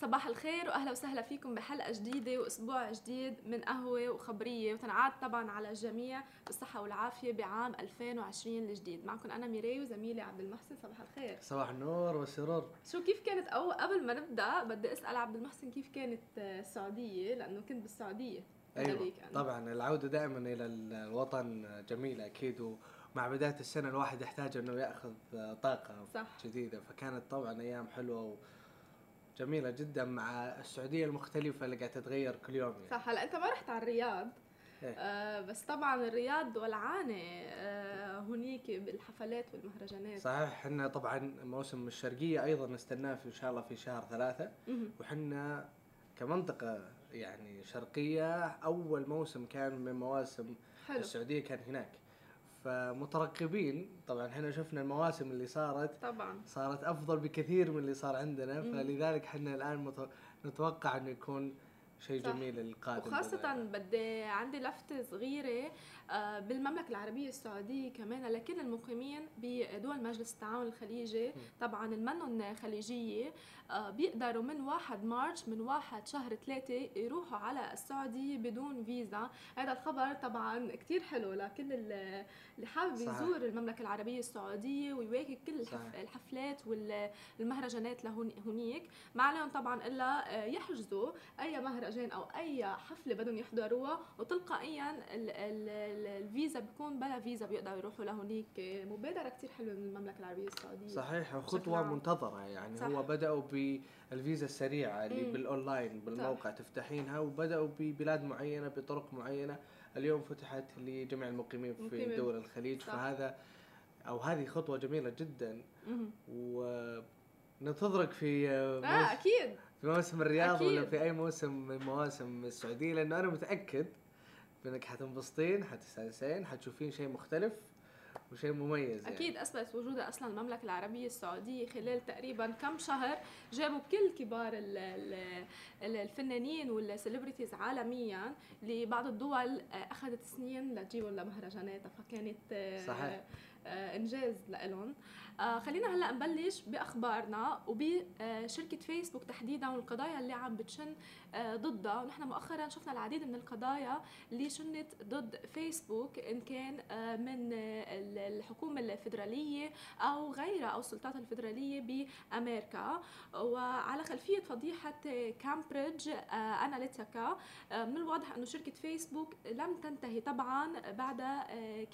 صباح الخير وأهلا وسهلا فيكم بحلقة جديدة وأسبوع جديد من قهوة وخبرية وتنعاد طبعا على الجميع بالصحة والعافية بعام 2020 الجديد. معكم أنا ميري وزميلي عبد المحسن. صباح الخير. صباح النور والسرور. شو كيف كانت اول قبل ما نبدأ بدي أسأل عبد المحسن كيف كانت السعودية؟ لأنه كنت بالسعودية. أيوه طبعا العودة دائما إلى الوطن جميله أكيد ومع بداية السنة الواحد يحتاج إنه يأخذ طاقة صح. جديدة. فكانت طبعا أيام حلوة و جميلة جدا مع السعودية المختلفة اللي قاعدة تتغير كل يوم يعني. صح هلا أنت ما رحت على الرياض إيه؟ آه بس طبعا الرياض ولعانة آه هنيك بالحفلات والمهرجانات صحيح إحنا طبعا موسم الشرقية أيضا نستناه في إن شاء الله في شهر ثلاثة وحنا كمنطقة يعني شرقية أول موسم كان من مواسم حلو. السعودية كان هناك فمترقبين. طبعا إحنا شفنا المواسم اللي صارت. طبعا. صارت أفضل بكثير من اللي صار عندنا. فلذلك إحنا الآن نتوقع إنه يكون شيء جميل القادم وخاصة بدي عندي لفتة صغيرة آه، بالمملكة العربية السعودية كمان لكل المقيمين بدول مجلس التعاون الخليجي. طبعا المنن خليجية. بيقدروا من واحد مارش من واحد شهر ثلاثة يروحوا على السعودية بدون فيزا. هذا الخبر طبعا كتير حلو لكل اللي حابب يزور المملكة العربية السعودية ويواكب كل صحيح. الحفلات والمهرجانات لهنيك ما عليهم طبعا إلا آه، يحجزوا أي مهرجان أو أي حفلة بدهم يحضروها وتلقائيا الفيزا بيكون بلا فيزا بيقدروا يروحوا لهونيك. مبادرة كتير حلوة من المملكة العربية السعودية. صحيح وخطوة منتظرة يعني. صح. هو بدأوا بالفيزا السريعة اللي مم. بالأونلاين بالموقع صح. تفتحينها وبدأوا ببلاد معينة بطرق معينة اليوم فتحت لجميع المقيمين في مقيمين. دول الخليج صح. فهذا أو هذه خطوة جميلة جدا وننتظرك في آه أكيد في موسم الرياض أكيد. ولا في أي موسم من مواسم السعودية لأنه أنا متأكد بانك حتنبسطين حتستانسين حتشوفين شيء مختلف وشيء مميز يعني. أكيد أثبت وجودها أصلا المملكة العربية السعودية خلال تقريبا كم شهر جابوا كل كبار الفنانين وال celebrities عالميا لبعض الدول أخذت سنين لتجيبهم لمهرجاناتها فكانت صحيح آه، إنجاز لهم آه، خلينا هلأ نبلش بأخبارنا وبشركة فيسبوك تحديدا والقضايا اللي عم بتشن آه، ضدها. ونحن مؤخرا شفنا العديد من القضايا اللي شنت ضد فيسبوك إن كان من الحكومة الفدراليه أو غيرها أو السلطات الفدراليه بأمريكا. وعلى خلفية فضيحة كامبريدج أناليتيكا من الواضح أنه شركة فيسبوك لم تنتهي طبعا بعد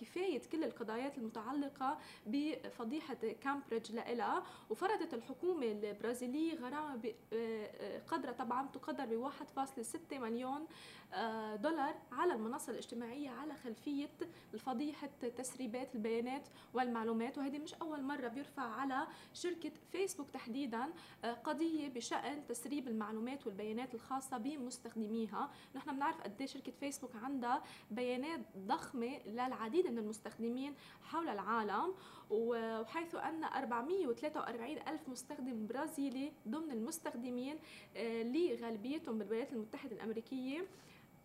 كفاية كل القضايات المتعلقة بفضيحة كامبريدج لإلها. وفرضت غرامة آه، آه، قدرها طبعا تقدر ب 1.6 مليون آه، دولار على المنصة الاجتماعية على خلفية الفضيحة تسريبات البيانات والمعلومات. وهذه مش أول مرة بيرفع على شركة فيسبوك تحديدا قضية بشأن تسريب المعلومات والبيانات الخاصة بمستخدميها. نحن بنعرف قد إيه شركة فيسبوك عندها بيانات ضخمة للعديد من المستخدمين حول العالم. وحيث أن 443 ألف مستخدم برازيلي ضمن المستخدمين آه، لغالبيتهم بالولايات المتحدة الأمريكية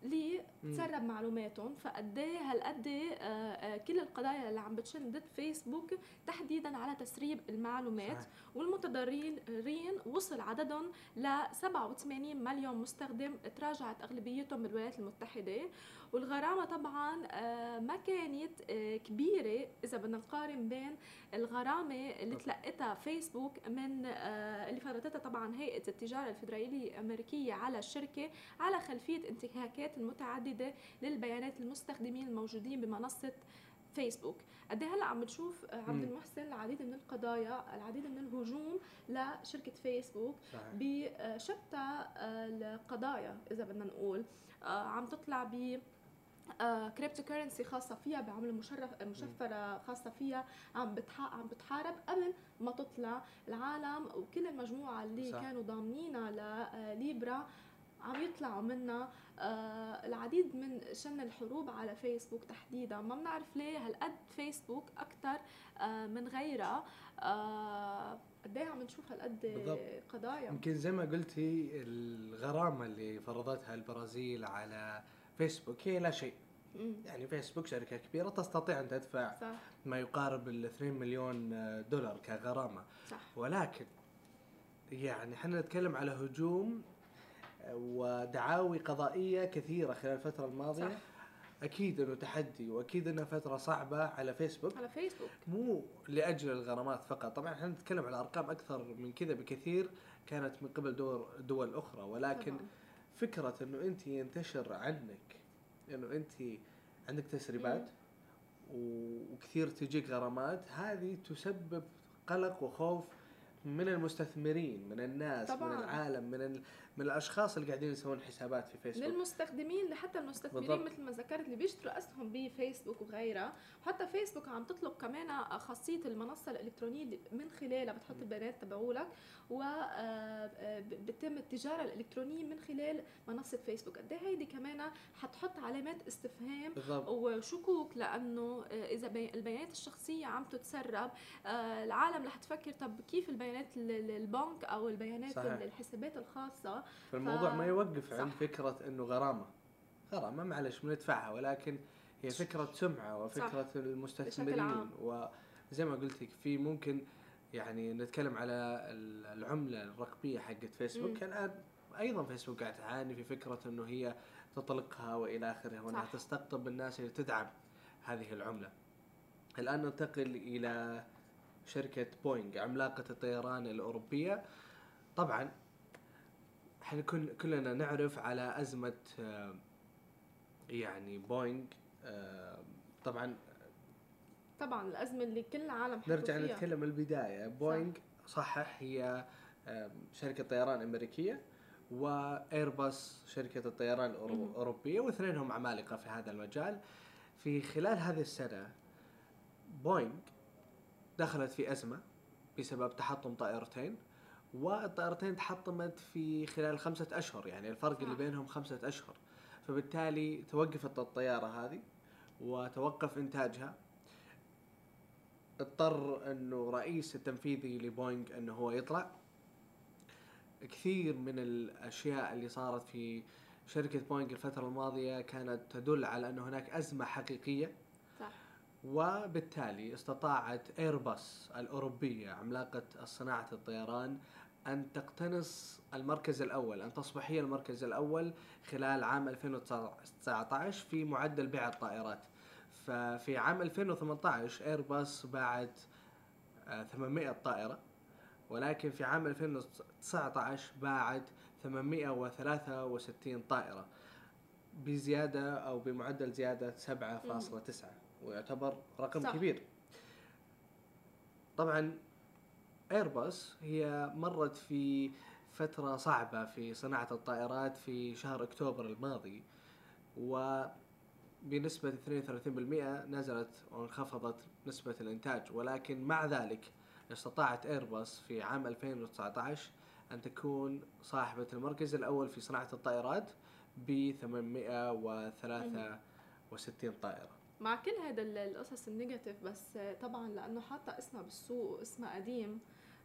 لتسرب معلوماتهم. فقد هالقد إيه، آه، آه، كل القضايا اللي عم بتشن ضد فيسبوك تحديدا على تسريب المعلومات. صحيح. والمتضررين وصل عددهم ل 87 مليون مستخدم تراجعت أغلبيتهم بالولايات المتحدة. والغرامة طبعا آه، ما كانت كبيرة إذا بدنا نقارن بين الغرامة اللي تلقتها فيسبوك من اللي فرضتها طبعا هيئة التجارة الفدراليه الأمريكية على الشركة على خلفية انتهاكات المتعدده للبيانات المستخدمين الموجودين بمنصة فيسبوك. قد هلأ عم بتشوف آه، عبد المحسن العديد من القضايا العديد من الهجوم لشركة فيسبوك بشتى آه، القضايا إذا بدنا نقول آه، عم تطلع ب cryptocurrency خاصة فيها بعمله مشرف مشفرة خاصة فيها عم عم بتحارب قبل ما تطلع العالم وكل المجموعة اللي صح. كانوا ضامنينها لليبرا عم يطلعوا منا آه العديد من شن الحروب على فيسبوك تحديدا. ما بنعرف ليه هالقد فيسبوك أكثر آه من غيرها. آه قد إيه عم نشوف هالقد قضايا. يمكن زي ما قلتي الغرامة اللي فرضتها البرازيل على فيسبوك هي لا شيء يعني فيسبوك شركة كبيرة تستطيع أن تدفع صح. ما يقارب ال 2 مليون دولار كغرامة صح. ولكن يعني إحنا نتكلم على هجوم ودعاوي قضائية كثيرة خلال الفترة الماضية صح. أكيد إنه تحدي وأكيد انها فترة صعبة على فيسبوك على فيسبوك مو لأجل الغرامات فقط طبعا إحنا نتكلم على أرقام أكثر من كذا بكثير كانت من قبل دول دول أخرى ولكن طبعا. فكرة إنه أنت ينتشر عنك انه أنت عندك تسريبات وكثير تجيك غرامات هذه تسبب قلق وخوف من المستثمرين من الناس طبعا. من العالم من من الأشخاص اللي قاعدين يسوون حسابات في فيسبوك للمستخدمين لحتى المستثمرين بالضبط. مثل ما ذكرت اللي بيشتروا أسهم بفيسبوك وغيرها وحتى فيسبوك عم تطلب كمان خاصية المنصة الإلكترونية اللي من خلالها بتحط البيانات تبعولك وبتم التجارة الإلكترونية من خلال منصة فيسبوك قد إيه هيدي كمان حتحط علامات استفهام بالضبط. وشكوك لأنه إذا البيانات الشخصية عم تتسرب العالم رح تفكر طب كيف البيانات البنك أو البيانات صحيح. الحسابات الخاصة فالموضوع ف... ما يوقف عند فكرة إنه غرامة غرامة معلش بندفعها ولكن هي فكرة سمعة وفكرة صح. المستثمرين وزي ما قلت لك في ممكن يعني نتكلم على العملة الرقمية حقت فيسبوك الان أيضا فيسبوك قاعد تعاني في فكرة إنه هي تطلقها وإلى آخره وإنها صح. تستقطب الناس اللي تدعم هذه العملة. الآن ننتقل إلى شركة بوينغ عملاقة الطيران الأوروبية. طبعا إحنا كلنا نعرف على أزمة آه، يعني بوينغ آه، طبعا طبعا الأزمة اللي كل العالم نرجع فيها. نتكلم البداية. بوينغ صحح هي شركة طيران أمريكية وايرباص شركة الطيران الأوروبية واثنينهم عمالقة في هذا المجال. في خلال هذه السنة بوينغ دخلت في أزمة بسبب تحطم طائرتين. والطائرتين تحطمت في خلال خمسة أشهر يعني الفرق اللي بينهم خمسة أشهر. فبالتالي توقفت الطيارة هذه وتوقف إنتاجها. اضطر إنه رئيس التنفيذي لبوينغ إنه هو يطلع. كثير من الأشياء اللي صارت في شركة بوينغ الفترة الماضية كانت تدل على إنه هناك أزمة حقيقية. صح. وبالتالي استطاعت ايرباص الأوروبية عملاقة صناعة الطيران أن تقتنص المركز الأول أن تصبح هي المركز الأول خلال عام 2019 في معدل بيع الطائرات. ففي عام 2018 ايرباص باعت 800 طائرة ولكن في عام 2019 باعت 863 طائرة بزيادة أو بمعدل زيادة 7.9 ويعتبر رقم صح. كبير. طبعا ايرباص هي مرت في فترة صعبة في صناعة الطائرات في شهر أكتوبر الماضي و بنسبة 32% نزلت وانخفضت نسبة الإنتاج. ولكن مع ذلك استطاعت ايرباص في عام 2019 أن تكون صاحبة المركز الأول في صناعة الطائرات ب 863 طائرة. مع كل هذا القصص ال negative بس طبعا لأنه حاطة اسمها بالسوق اسمها قديم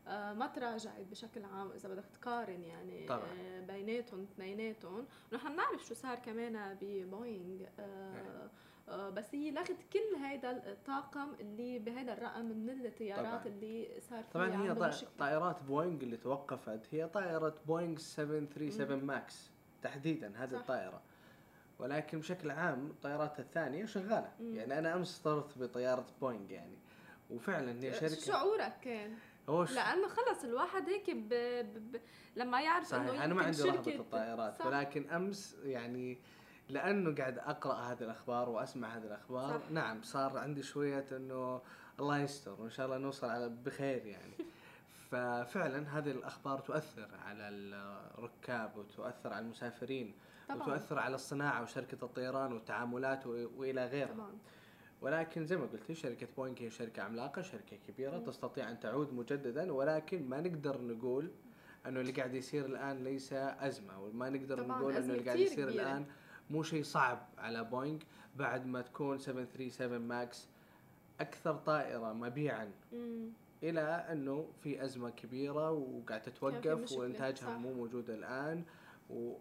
ما تراجعت بشكل عام إذا بدك تقارن يعني طبعا. آه، بيناتهم اثنيناتهم ونحن بنعرف شو صار كمان ببوينغ آه آه بس هي لغت كل هذا الطاقم اللي بهذا الرقم من الطيارات طبعا. اللي صار فيها طبعا هي طائرات بوينغ اللي توقفت هي طائرة بوينغ 737 مم. ماكس تحديدا هذه صح. الطائرة ولكن بشكل عام الطائرات الثانية شغالة مم. يعني أنا أمس طرت بطيارة بوينغ يعني وفعلا هي شركة شو شعورك كان؟ هو لأنه خلص الواحد هيك ب... ب... ب... لما يعرف إنه أنا ما عندي رهبه الطائرات صح. ولكن أمس يعني لأنه قاعد أقرأ هذه الأخبار وأسمع هذه الأخبار صح. نعم صار عندي شوية إنه الله يستر وإن شاء الله نوصل على بخير يعني ففعلا هذه الأخبار تؤثر على الركاب وتؤثر على المسافرين طبعا. وتؤثر على الصناعة وشركة الطيران والتعاملات وإلى غيره طبعا. ولكن زي ما قلتي شركة بوينغ هي شركة عملاقة شركة كبيرة. تستطيع أن تعود مجددا ولكن ما نقدر نقول أنه اللي قاعد يصير الآن ليس أزمة وما نقدر نقول أنه اللي قاعد يصير كبيرة. الآن مو شيء صعب على بوينغ بعد ما تكون 737 ماكس أكثر طائرة مبيعا مم. إلى أنه في أزمة كبيرة وقاعد تتوقف وإنتاجها مو موجود الآن و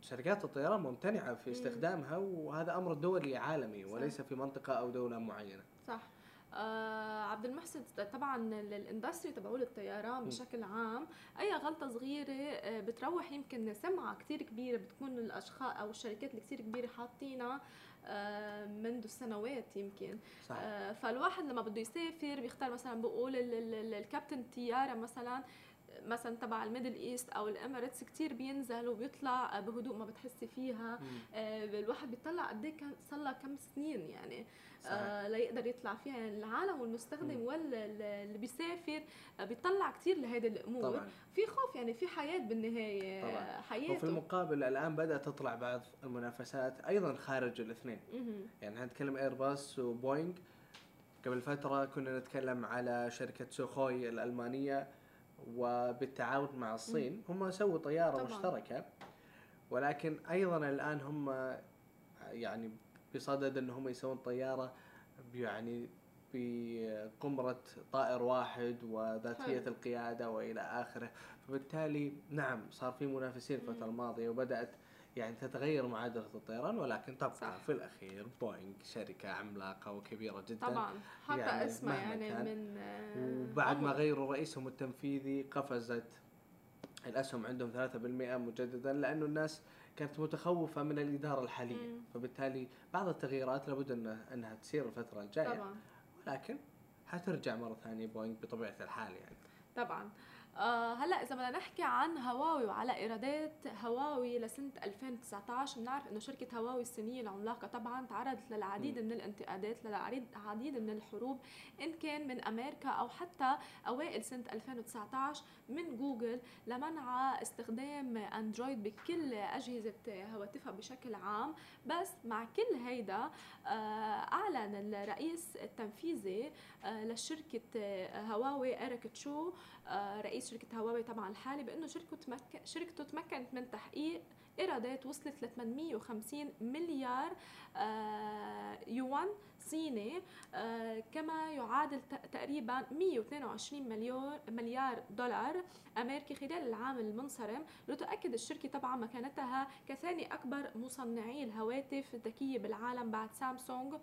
شركات الطيران ممتنعة في استخدامها وهذا أمر دولي عالمي صح. وليس في منطقة أو دولة معينة. صح. آه عبد المحسن طبعا ال industry تبعول الطيران بشكل عام أي غلطة صغيرة آه بتروح يمكن سمعة كثير كبيرة بتكون الأشخاص أو الشركات اللي كثير كبيرة حاطينها آه منذ سنوات يمكن. صح. آه فالواحد لما بده يسافر بيختار مثلا بقول الكابتن الطياره مثلا مثلا تبع الميدل إيست أو ال Emirates كثير بينزل وبيطلع بهدوء ما بتحسي فيها. آه الواحد بيطلع قد إيه صار لها كم سنين يعني. آه ليقدر يطلع فيها. يعني العالم والمستخدم واللي بيسافر آه بيطلع كثير لهيدي الأمور. طبعا. في خوف يعني في حياة بالنهاية طبعا. حياته. وفي المقابل الآن بدأت تطلع بعض المنافسات أيضا خارج الاثنين. يعني نتكلم ايرباص وبوينغ. قبل فترة كنا نتكلم على شركة سوخوي الألمانية. وبالتعاون مع الصين هم سووا طيارة طبعا. مشتركة ولكن أيضا الآن هم يعني بصدد أنهم يسوون طيارة يعني بقمرة طائر واحد وذاتية. القيادة وإلى آخره فبالتالي نعم صار في منافسين الفترة الماضية وبدأت يعني تتغير معادلة الطيران ولكن تبقى صح. في الأخير بوينغ شركة عملاقة وكبيرة جدا. طبعا. حتى يعني اسمها يعني من وبعد ما غيروا رئيسهم التنفيذي قفزت الأسهم عندهم 3% مجددا لأنه الناس كانت متخوفة من الإدارة الحالية. مم. فبالتالي بعض التغييرات لابد أنها, أنها تصير الفترة الجاية. طبعا. ولكن حترجع مرة ثانية بوينغ بطبيعة الحال يعني. طبعا. آه هلأ إذا بدنا نحكي عن هواوي وعلى إيرادات هواوي لسنة 2019 بنعرف إنه شركة هواوي الصينية العملاقة طبعا تعرضت للعديد. من الانتقادات للعديد من الحروب إن كان من أمريكا أو حتى أوائل سنة 2019 من جوجل لمنع استخدام أندرويد بكل أجهزة هواتفها بشكل عام بس مع كل هيدا آه أعلن الرئيس التنفيذي آه لشركة هواوي اريك تشو رئيس شركة هواوي طبعا الحالي بأنه شركته تمكن شركته تمكنت من تحقيق إيرادات وصلت ل 850 مليار آه، يوان صيني آه، كما يعادل تقريبا 122 مليار مليار دولار أمريكي خلال العام المنصرم. لتؤكد الشركة طبعا مكانتها كثاني أكبر مصنعي الهواتف الذكية بالعالم بعد سامسونج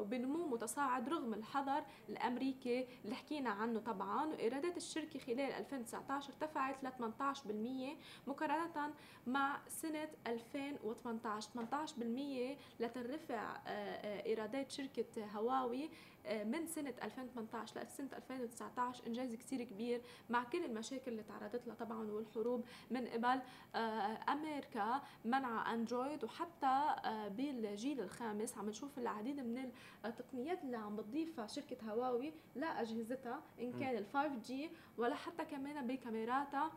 بنمو متصاعد رغم الحظر الأمريكي اللي حكينا عنه طبعا. وايرادات الشركة خلال 2019 ارتفعت ل 18% مقارنة مع سنة 2018 18% لترفع آه، آه، إيرادات شركة هواوي آه، من سنة 2018 لسنة 2019 إنجاز كتير كبير مع كل المشاكل اللي تعرضت لها طبعا والحروب من قبل. أمريكا منع أندرويد وحتى بالجيل الخامس. عم نشوف العديد من التقنيات اللي عم بتضيفها شركة هواوي لأجهزتها إن كان ال 5G ولا حتى كمان بكاميراتها.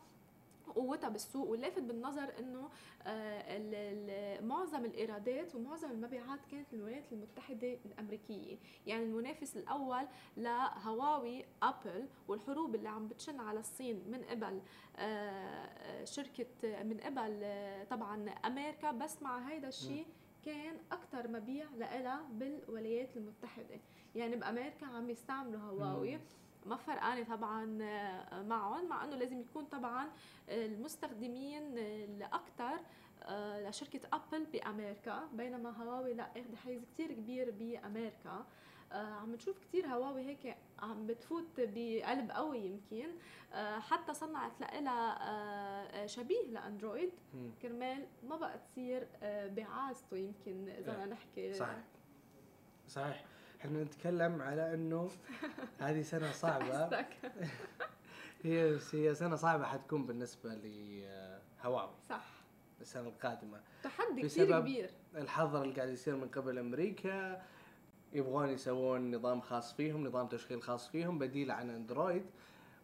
قوتها بالسوق واللافت بالنظر إنه آه، معظم الإيرادات ومعظم المبيعات كانت الولايات المتحدة الأمريكية. يعني المنافس الأول لهواوي أبل والحروب اللي عم بتشن على الصين من قبل آه، شركة من قبل طبعا أمريكا. بس مع هيدا الشيء كان أكثر مبيع لها بالولايات المتحدة. يعني بأمريكا عم يستعملوا هواوي. ما فرقانه طبعا آه، معهم مع إنه لازم يكون طبعا المستخدمين الاكثر آه، لشركة أبل بأمريكا. بينما هواوي لا اخذ حيز كثير كبير بأمريكا. آه، عم نشوف كثير هواوي هيك عم بتفوت بقلب قوي يمكن. حتى صنعت لها شبيه لأندرويد. كرمال ما بقى تصير بعازته يمكن إذا بدنا نحكي. صحيح. صحيح. إحنا نتكلم على إنه هذه سنة صعبة. هي هي سنة صعبة حتكون بالنسبة لهواوي صح. السنة القادمة. تحدي كثير كبير. الحظر اللي قاعد يصير من قبل أمريكا يبغون يسوون نظام خاص فيهم نظام تشغيل خاص فيهم بديل عن أندرويد.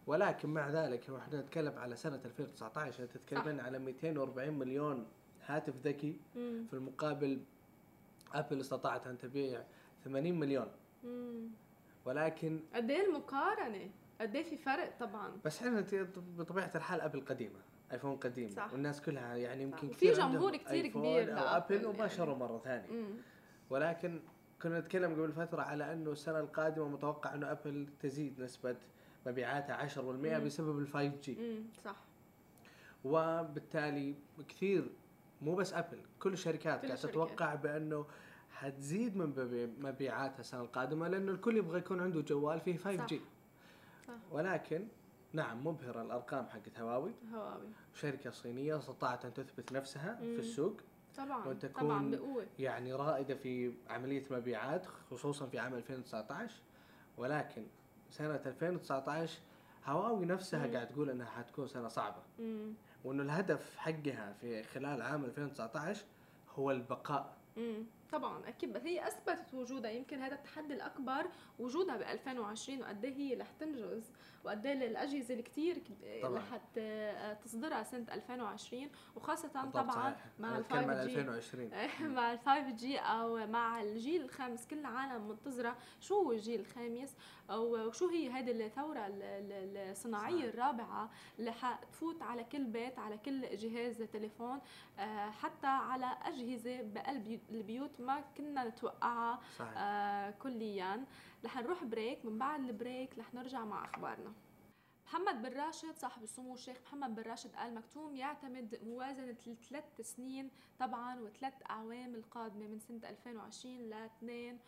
ولكن مع ذلك إحنا نتكلم على سنة 2019 تتكلمين على 240 مليون هاتف ذكي. في المقابل أبل استطاعت أن تبيع 80 مليون. مم. ولكن قد إيه المقارنة؟ قد إيه في فرق طبعا؟ بس إحنا بطبيعة الحال أبل قديمة آيفون قديم. صح. والناس كلها يعني يمكن كثير في جمهور كثير كبير أو أبل وما يعني. شروا مرة ثانية. ولكن كنا نتكلم قبل فترة على أنه السنة القادمة متوقع أنه أبل تزيد نسبة مبيعاتها 10% مم. بسبب ال 5G صح. وبالتالي كثير مو بس أبل كل الشركات قاعدة تتوقع بأنه حتزيد من مبيعاتها السنة القادمة لأنه الكل يبغى يكون عنده جوال فيه 5G. ولكن نعم مبهرة الأرقام حقت هواوي هواوي شركة صينية استطاعت أن تثبت نفسها مم. في السوق طبعا وأن تكون طبعا بقوة يعني رائدة في عملية مبيعات خصوصا في عام 2019 ولكن سنة 2019 هواوي نفسها مم. قاعد تقول إنها حتكون سنة صعبة مم. وأنه الهدف حقها في خلال عام 2019 هو البقاء مم. طبعا أكيد. بس هي أثبتت وجودها. يمكن هذا التحدي الأكبر وجودها ب 2020 وقد إيه هي رح تنجز. وقد إيه الأجهزة الكثير رح تصدرها سنة 2020 وخاصة طبعا مع ال 5G 2020 مع ال 5G أو مع الجيل الخامس كل العالم منتظرة شو هو الجيل الخامس أو شو هي هذه الثورة الصناعية الرابعة اللي حتفوت على كل بيت على كل جهاز تليفون آه، حتى على أجهزة بقلب البيوت ما كنا نتوقعها صحيح. آه كليا. رح نروح break من بعد ال break رح نرجع مع أخبارنا. محمد بن راشد صاحب السمو الشيخ محمد بن راشد آل مكتوم يعتمد موازنة الثلاث سنين طبعا وثلاث أعوام القادمة من سنة 2020 ل 2020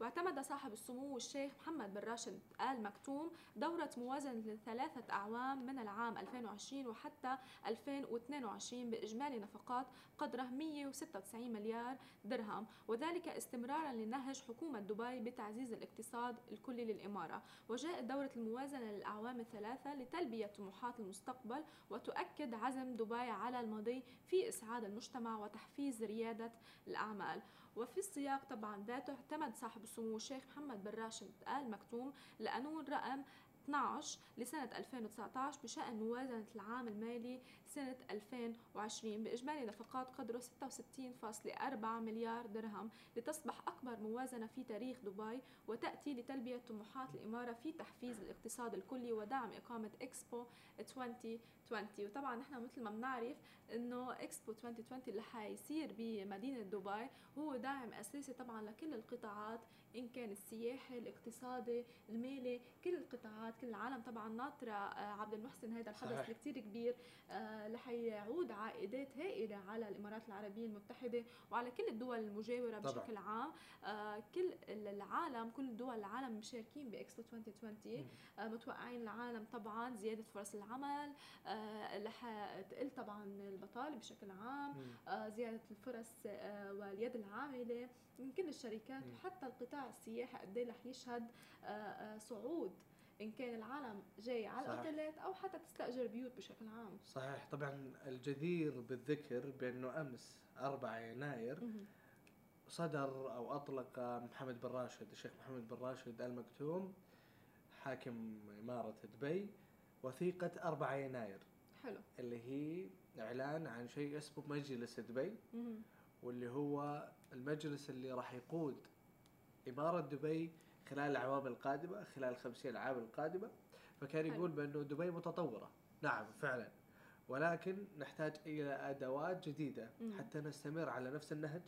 واعتمد صاحب السمو الشيخ محمد بن راشد آل مكتوم دورة موازنة لثلاثة أعوام من العام 2020 وحتى 2022 بإجمالي نفقات قدره 196 مليار درهم وذلك استمرارا لنهج حكومة دبي بتعزيز الاقتصاد الكلي للإمارة. وجاءت دورة الموازنة للأعوام الثلاثة لتلبية طموحات المستقبل وتؤكد عزم دبي على المضي في إسعاد المجتمع وتحفيز ريادة الأعمال. وفي السياق طبعا ذاته اعتمد صاحب السمو الشيخ محمد بن راشد آل مكتوم لقانون رقم 12 لسنة 2019 بشأن موازنة العام المالي سنة 2020 بإجمالي نفقات قدره 66.4 مليار درهم لتصبح أكبر موازنة في تاريخ دبي وتأتي لتلبية طموحات الإمارة في تحفيز الاقتصاد الكلي ودعم إقامة إكسبو 2020 وطبعا نحن مثل ما بنعرف إنه إكسبو 2020 اللي حيصير بمدينة دبي هو داعم أساسي طبعا لكل القطاعات إن كان السياحي الاقتصادي المالي كل القطاعات كل العالم. طبعا ناطرة آه، عبد المحسن هذا الحدث كثير كبير آه، رح يعود عائدات هائلة على الإمارات العربية المتحدة وعلى كل الدول المجاورة طبعا. بشكل عام. آه، كل العالم كل دول العالم مشاركين بإكسبو 2020 متوقعين العالم طبعا زيادة فرص العمل. رح تقل طبعا البطالة بشكل عام. زيادة الفرص واليد العاملة من كل الشركات وحتى القطاع السياحي قد إيه رح يشهد صعود. إن كان العالم جاي على الاوتيلات أو حتى تستأجر بيوت بشكل عام. صحيح. طبعا الجدير بالذكر بأنه أمس 4 يناير صدر أو أطلق محمد بن راشد الشيخ محمد بن راشد المكتوم حاكم إمارة دبي وثيقة 4 يناير. حلو. اللي هي إعلان عن شيء اسمه مجلس دبي. واللي هو المجلس اللي راح يقود إمارة دبي خلال الأعوام القادمة خلال الخمسين عام القادمة. فكان يقول بأنه دبي متطورة. نعم فعلا. ولكن نحتاج إلى أدوات جديدة حتى نستمر على نفس النهج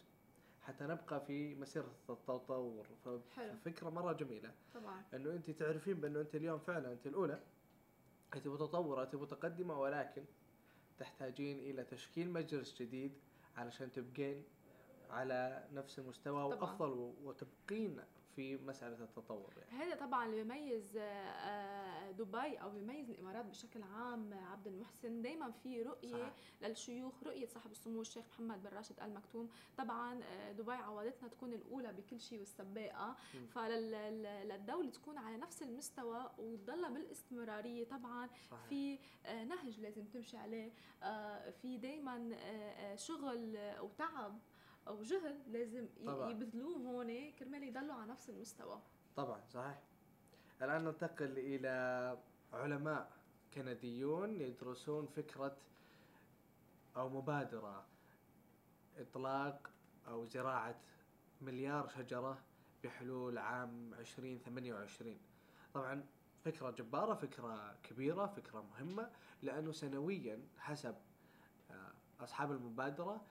حتى نبقى في مسيرة التطور. ففكرة مرة جميلة. طبعا. أنه أنت تعرفين بأنه أنت اليوم فعلا أنت الأولى. أنت متطورة أنت متقدمة ولكن تحتاجين إلى تشكيل مجلس جديد علشان تبقين على نفس المستوى وأفضل وتبقين في مسألة التطور يعني. هذا طبعا اللي بيميز آه، آه، دبي أو بيميز الإمارات بشكل عام عبد المحسن دائما في رؤية صحيح. للشيوخ رؤية صاحب السمو الشيخ محمد بن راشد آل مكتوم طبعا آه، دبي عودتنا تكون الأولى بكل شيء والسباقة فللدوله تكون على نفس المستوى وتضلها بالاستمرارية طبعا صحيح. في نهج لازم تمشي عليه في دائما شغل وتعب أو جهد لازم طبعا. يبذلوه هون كرمال يضلوا على نفس المستوى. طبعا صحيح. الآن ننتقل إلى علماء كنديون يدرسون فكرة أو مبادرة إطلاق أو زراعة مليار شجرة بحلول عام 2028 طبعا فكرة جبارة فكرة كبيرة فكرة مهمة لأنه سنويا حسب آه، أصحاب المبادرة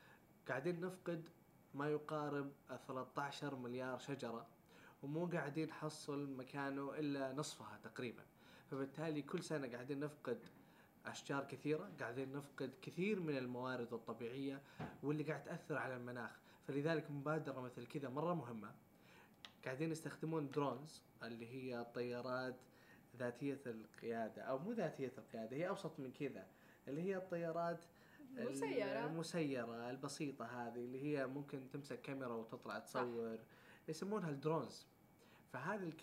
قاعدين نفقد ما يقارب 13 مليار شجرة ومو قاعدين نحصل مكانه إلا نصفها تقريبا. فبالتالي كل سنة قاعدين نفقد أشجار كثيرة قاعدين نفقد كثير من الموارد الطبيعية واللي قاعد تأثر على المناخ. فلذلك مبادرة مثل كذا مرة مهمة. قاعدين يستخدمون drones اللي هي الطيارات ذاتية القيادة أو مو ذاتية القيادة هي ابسط من كذا اللي هي الطيارات المسيرة. المسيرة البسيطة هذه اللي هي ممكن تمسك كاميرا وتطلع تصور يسمونها ال drones. فهذه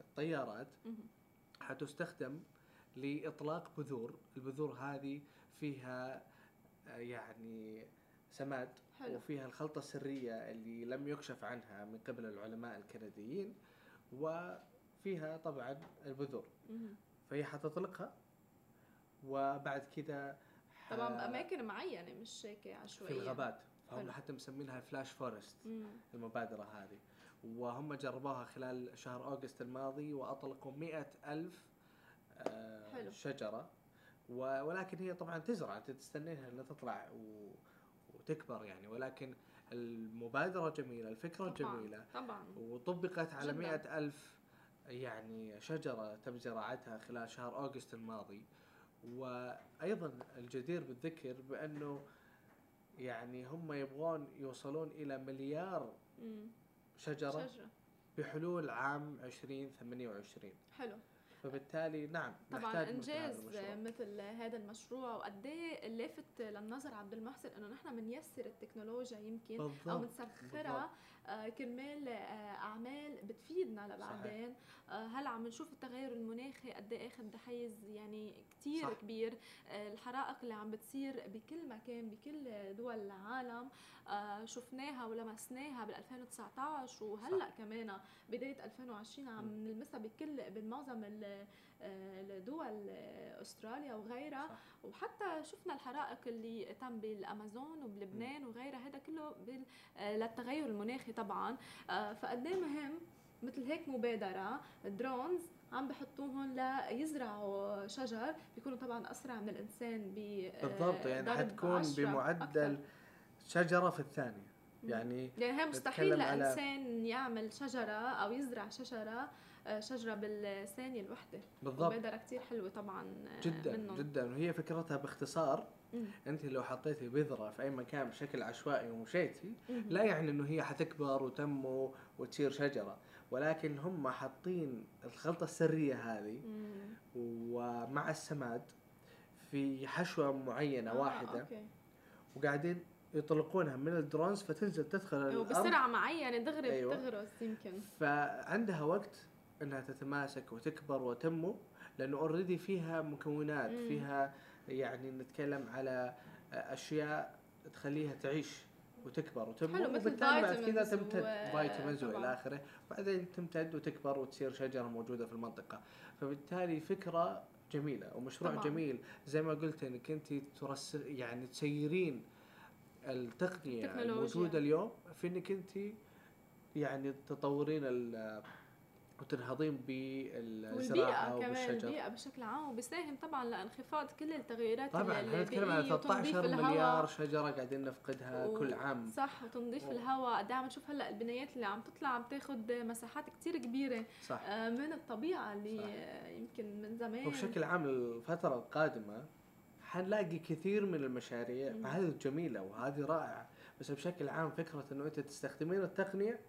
الطيارات حتستخدم لإطلاق بذور. البذور هذه فيها آه، يعني سماد حلو. وفيها الخلطة السرية اللي لم يكشف عنها من قبل العلماء الكنديين وفيها طبعا البذور. فهي حتطلقها وبعد كذا طبعا باماكن معينة مش هيك عشوائية؟ في الغابات. فهم حتى مسمينها Flash Forest المبادرة هذه. وهم جربوها خلال شهر أوغست الماضي وأطلقوا مئة ألف آه حلو. شجرة. ولكن هي طبعا تزرع انت تستنيها انها تطلع و... وتكبر يعني. ولكن المبادرة جميلة الفكرة طبعًا جميلة. طبعا. وطبقت على مئة ألف يعني شجرة تم زراعتها خلال شهر أوغست الماضي. وأيضا الجدير بالذكر بأنه يعني هم يبغون يوصلون إلى مليار شجرة, شجرة. بحلول عام 2028 حلو فبالتالي نعم طبعا إنجاز مثل هذا المشروع وقد إيه لافت للنظر عبد المحسن إنه نحن بنيسر التكنولوجيا يمكن بالضبط. أو بنسخرها كرمال آه أعمال بتفيدنا لبعدين. آه هلأ عم نشوف التغير المناخي قد إيه أخذ حيز يعني كثير كبير. آه الحرائق اللي عم بتصير بكل مكان بكل دول العالم آه شفناها ولمسناها بال 2019 وهلا كمان بداية 2020 عم نلمسها بكل بمعظم لدول أستراليا وغيرها. صح. وحتى شفنا الحرائق اللي تم بالأمازون وبلبنان وغيرها هذا كله للتغير المناخي طبعا. آه، فقد إيه مهم؟ مثل هيك مبادرة درونز عم بحطوهم ليزرعوا شجر بيكونوا طبعا أسرع من الإنسان ب بالضبط يعني حتكون بمعدل أكثر. شجرة في الثانية. يعني يعني هي مستحيل لإنسان يعمل شجرة أو يزرع شجرة آه، شجرة بالثانية الوحدة بالضبط مبادره كثير حلوة طبعا آه، جدا منهم. جدا وهي فكرتها باختصار مم. أنت لو حطيتي بذرة في أي مكان بشكل عشوائي ومشيتي لا يعني إنه هي حتكبر وتنمو وتصير شجرة ولكن هم حاطين الخلطة السرية هذه مم. ومع السماد في حشوة معينة آه واحدة أوكي. وقاعدين يطلقونها من ال drones فتنزل تدخل أيوة الأرض بسرعة معينة دغري أيوة. بتغرس يمكن فعندها وقت إنها تتماسك وتكبر وتنمو لأنه already فيها مكونات مم. فيها يعني نتكلم على أشياء تخليها تعيش وتكبر وتنمو وبالتالي بعد كذا تمتد فيتامينز وإلى آخره. بعدين تمتد وتكبر وتصير شجرة موجودة في المنطقة. فبالتالي فكرة جميلة ومشروع طبعا. جميل. زي ما قلت إنك أنت ترسل يعني تسيرين التقنية الموجودة اليوم في إنك أنت يعني تطورين وتنهضين بالزراعه والبيئة كمان البيئة بشكل عام وبيساهم طبعا لانخفاض كل التغيرات طبعا إحنا نتكلم عن 13 مليار شجرة قاعدين نفقدها و... كل عام. صح وتنظيف و... الهواء. إيه عم نشوف هلأ البنايات اللي عم تطلع عم تاخذ مساحات كثير كبيرة. صح. آه، من الطبيعة اللي صح. يمكن من زمان. وبشكل عام الفترة القادمة حنلاقي كثير من المشاريع هذه جميلة وهذه رائعة بس بشكل عام فكرة إنه أنت تستخدمين التقنية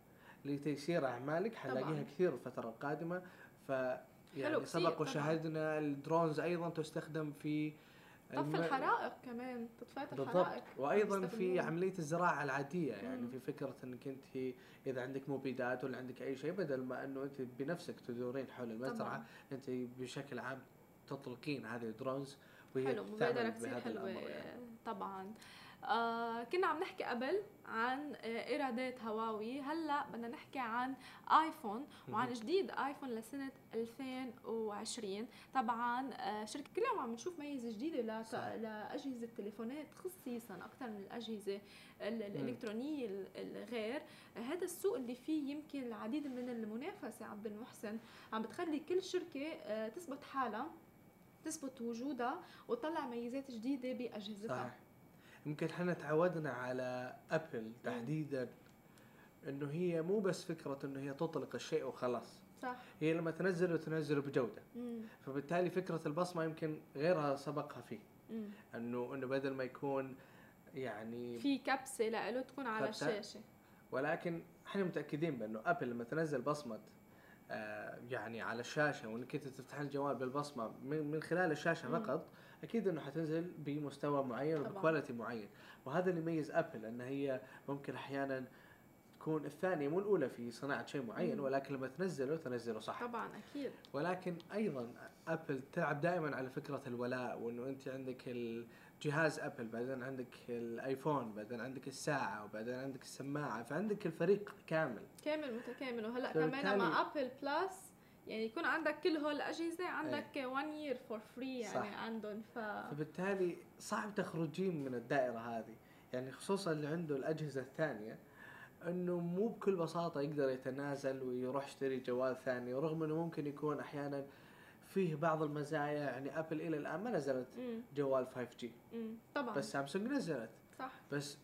لتيسير أعمالك حنلاقيها كثير الفترة القادمة. ف يعني سبق وشاهدنا الدرونز أيضا تستخدم في طف الحرائق كمان تطفئة الحرائق. وأيضا في عملية الزراعة العادية يعني مم. في فكرة إنك أنت إذا عندك مبيدات ولا عندك أي شيء بدل ما إنه أنت بنفسك تدورين حول المزرعة. أنت بشكل عام تطلقين هذه الدرونز وهي حلو مبادرة كثير حلوة. يعني. طبعا. آه كنا عم نحكي قبل عن آه إيرادات هواوي. هلأ بدنا نحكي عن آيفون وعن جديد آيفون لسنة 2020 طبعا آه شركة كل يوم عم نشوف ميزة جديدة لأجهزة التليفونات خصيصا أكثر من الأجهزة الإلكترونية الغير. هذا السوق اللي فيه يمكن العديد من المنافسة عبد المحسن. عم بتخلي كل شركة تثبت حالها تثبت وجودها وتطلع ميزات جديدة بأجهزتها. صح. يمكن إحنا تعودنا على أبل تحديدا إنه هي مو بس فكرة إنه هي تطلق الشيء وخلاص. صح. هي لما تنزل وتنزل بجودة. مم. فبالتالي فكرة البصمة يمكن غيرها سبقها فيه. إنه إنه بدل ما يكون يعني في كبسة له تكون على الشاشة. ولكن إحنا متأكدين بأنه أبل لما تنزل بصمة آه يعني على الشاشة وإنك أنت تفتح الجوال بالبصمة من, من خلال الشاشة فقط أكيد إنه حتنزل بمستوى معين وب quality معين. وهذا اللي يميز ابل إن هي ممكن أحيانا تكون الثانية مو الأولى في صناعة شيء معين ولكن لما تنزله تنزله صح. طبعا أكيد. ولكن أيضا ابل تلعب دائما على فكرة الولاء وإنه أنت عندك الجهاز ابل بعدين عندك الايفون بعدين عندك الساعة وبعدين عندك السماعة فعندك الفريق كامل. كامل متكامل. وهلأ كمان مع Apple Plus يعني يكون عندك كل هول الاجهزه عندك 1 year for free يعني صح. عندهم ف فبالتالي صعب تخرجين من الدائرة هذه. يعني خصوصا اللي عنده الأجهزة الثانية إنه مو بكل بساطة يقدر يتنازل ويروح يشتري جوال ثاني ورغم إنه ممكن يكون أحيانا فيه بعض المزايا يعني ابل إلى الآن ما نزلت جوال 5G طبعا. بس سامسونج نزلت. صح. بس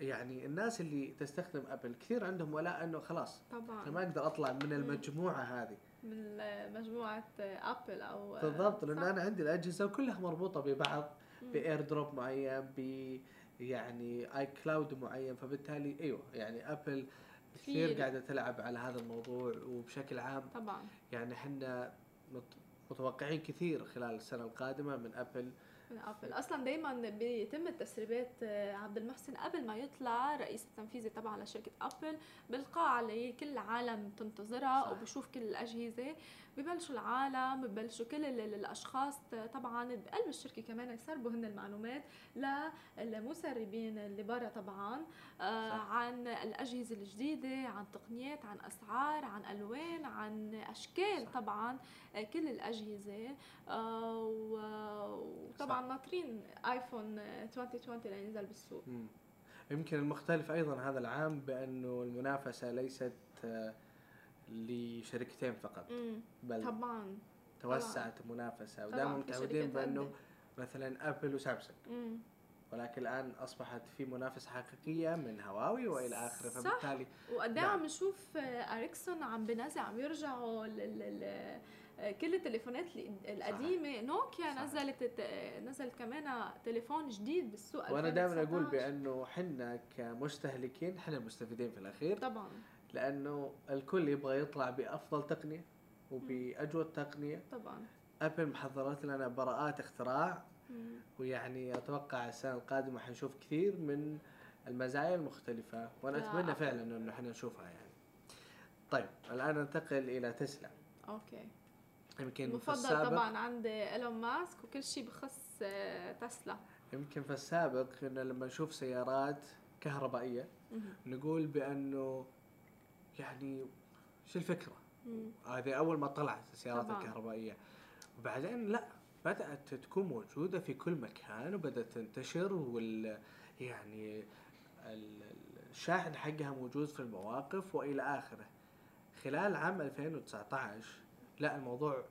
يعني الناس اللي تستخدم ابل كثير عندهم ولاء إنه خلاص طبعا. أنا ما أقدر أطلع من المجموعة هذه. من مجموعة ابل أو بالضبط لأن أنا عندي الأجهزة وكلها مربوطة ببعض ب AirDrop معين ب يعني iCloud معين فبالتالي أيوه يعني ابل كثير قاعدة تلعب على هذا الموضوع وبشكل عام. طبعا. يعني إحنا متوقعين كثير خلال السنة القادمة من ابل من أبل أصلا دائما بيتم التسريبات آه، عبد المحسن قبل ما يطلع رئيس التنفيذي تبع لشركة أبل بالقاعه اللي كل العالم تنتظرها. وبشوف كل الأجهزة ببلشوا العالم ببلشوا كل الأشخاص. طبعا بقلب الشركة كمان يسربوا هن المعلومات للمسربين اللي برا طبعا آه عن الأجهزة الجديدة عن تقنيات عن أسعار عن ألوان عن أشكال صح. طبعا آه كل الأجهزة. آه وطبعا ناطرين آيفون 2020 لينزل بالسوق. يمكن المختلف أيضا هذا العام بأنه المنافسة ليست آه لشركتين فقط. بل طبعا. توسعت المنافسه ودائما متعودين بانه مثلا ابل وسامسونج. ولكن الآن أصبحت في منافسة حقيقية من هواوي وإلى آخره. فبالتالي وقد إيه عم نشوف إريكسون عم بنزل عم يرجعوا كل التليفونات القديمة. نوكيا صحيح. نزلت نزلت كمان تليفون جديد بالسوق وأنا دائما أقول بأنه حنا كمستهلكين حنا المستفيدين في الأخير. طبعا. لأنه الكل يبغى يطلع بأفضل تقنية وبأجود تقنية. طبعا. ابل حضرت لنا براءات اختراع. ويعني أتوقع السنة القادمة حنشوف كثير من المزايا المختلفة وأنا أتمنى فعلا إنه إحنا نشوفها يعني. طيب الآن ننتقل إلى تسلا. أوكي. يمكن المفضل طبعا عند إيلون ماسك وكل شيء بخص آه، تسلا. يمكن في السابق كنا لما نشوف سيارات كهربائية نقول بأنه يعني شو الفكرة؟ هذه أول ما طلعت السيارات طبعا. الكهربائية وبعدين لا بدأت تكون موجودة في كل مكان وبدأت تنتشر وال يعني الشاحن حقها موجود في المواقف وإلى آخره خلال عام 2019 لا الموضوع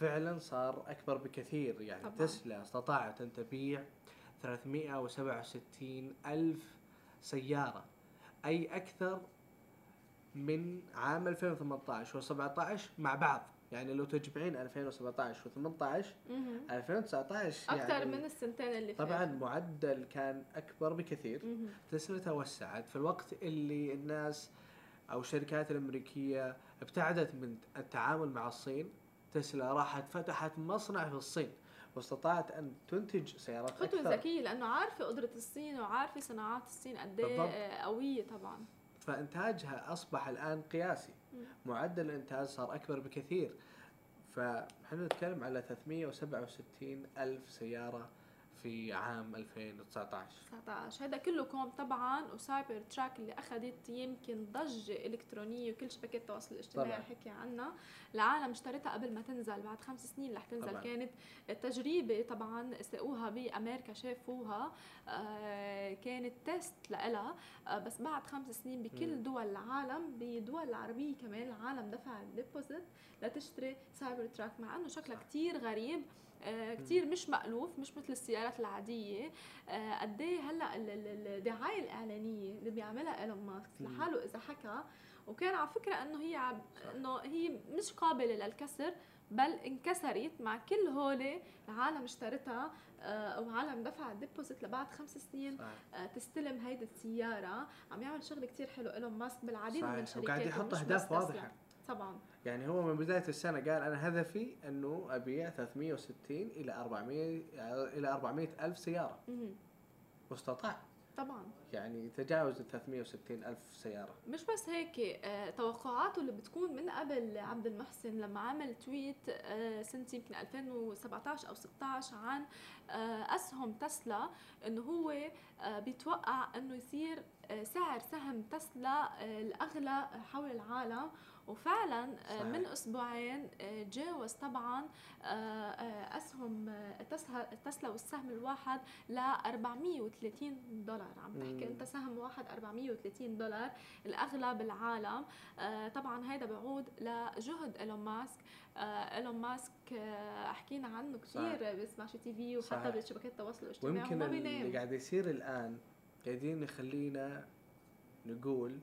فعلا صار أكبر بكثير يعني طبعا. تسلا استطاعت أن تبيع 367 ألف سيارة أي أكثر من عام 2018 و17 مع بعض. يعني لو تجمعين 2017 و18 2019 أكثر يعني من السنتين اللي فاتوا. طبعا معدل كان أكبر بكثير. تسلا توسعت في الوقت اللي الناس أو الشركات الأمريكية ابتعدت من التعامل مع الصين تسلا راحت فتحت مصنع في الصين واستطاعت أن تنتج سيارات خطوة أكثر. ذكية لأنه عارفة قدرة الصين وعارفة صناعات الصين قد إيه قوية طبعا. فإنتاجها أصبح الآن قياسي. معدل الإنتاج صار أكبر بكثير. فاحنا نتكلم على 367 ألف سيارة في عام 2019 19 هذا كله كوم طبعا و Cybertruck اللي أخذت يمكن ضجة إلكترونية وكل شبكات التواصل الاجتماعي حكي عنها. العالم اشترتها قبل ما تنزل بعد خمس سنين رح تنزل. طبعا. كانت تجربة طبعا ساقوها بأمريكا شافوها. آه كانت test لها آه بس بعد خمس سنين بكل م. دول العالم بدول العربية كمان العالم دفع deposit لتشتري Cybertruck مع إنه شكلها كثير غريب. كثير مش مألوف مش مثل السيارات العادية. آه قد إيه هلأ الدعاية الإعلانية اللي بيعملها إيلون ماسك لحاله إذا حكى. وكان على فكرة إنه هي إنه هي مش قابلة للكسر بل انكسرت مع كل هول العالم اشترتها آه، وعالم دفعت deposit لبعد خمس سنين. صحيح. آه، تستلم هيدي السيارة. عم يعمل شغل كثير حلو إيلون ماسك بالعديد من الشركات وقاعد يحط أهداف واضحة. طبعا. يعني هو من بداية السنة قال أنا هدفي أنه أبيع 360 إلى 400 إلى 400 ألف سيارة. واستطاع طبعا. يعني تجاوز ال 360 ألف سيارة. مش بس هيك آه توقعاته اللي بتكون من قبل عبد المحسن لما عمل تويت آه سنة يمكن 2017 أو 16 عن آه أسهم تسلا إنه هو بيتوقع إنه يصير سعر سهم تسلا الأغلى حول العالم. وفعلا آه، صحيح. من أسبوعين آه، جاوز طبعا آه، أسهم تسلا والسهم الواحد ل 430 دولار. عم تحكي أنت سهم واحد 430 دولار الاغلى بالعالم طبعا هذا بيعود لجهد إيلون ماسك. إيلون ماسك حكينا عنه كثير بسماشي تي في وحتى بشبكات التواصل الاجتماعي ويمكن اللي قاعد يصير الآن قاعدين يخلينا نقول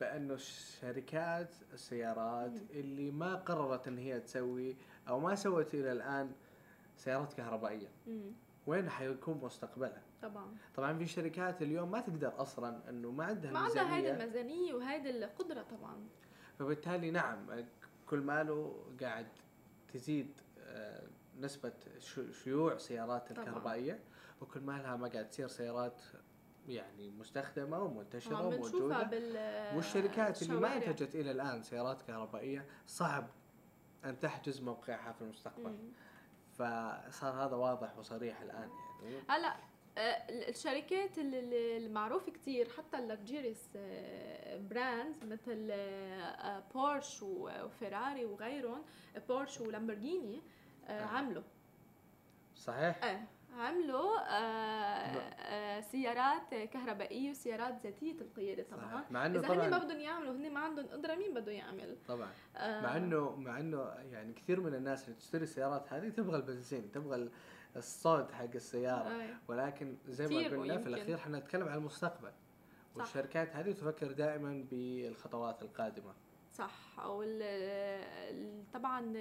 بانه شركات السيارات اللي ما قررت إن هي تسوي أو ما سوت إلى الآن سيارات كهربائية. وين حيكون مستقبلها؟ طبعا. طبعا في شركات اليوم ما تقدر أصلا إنه ما عندها ما عندها هذه الميزانية وهذه القدرة طبعا. فبالتالي نعم كل ماله قاعد تزيد آه، نسبة شيوع سيارات الكهربائية وكل مالها ما قاعد تصير سيارات يعني مستخدمة ومنتشرة آه، وموجودة والشركات اللي ما انتجت إلى الآن سيارات كهربائية صعب أن تحجز موقعها في المستقبل مم. فصار هذا واضح وصريح الآن يعني هلا آه، الشركات المعروفه كثير حتى اللكجيريس براندز مثل بورش وفيراري وغيرهم بورش ولامبورجيني آه. عملوا صحيح؟ إيه عملوا آه آه سيارات كهربائية وسيارات ذاتية القياده طبعا. مع إنه إذا طبعا. ما بدهم يعملوا هن ما عندهم قدرة مين بده يعمل. طبعا. آه. مع إنه مع إنه يعني كثير من الناس اللي تشتري السيارات هذه تبغى البنزين تبغى الصوت حق السيارة. آه. ولكن زي ما قلنا في الأخير إحنا نتكلم عن المستقبل. والشركات هذه تفكر دائما بالخطوات القادمة. صح. أو طبعا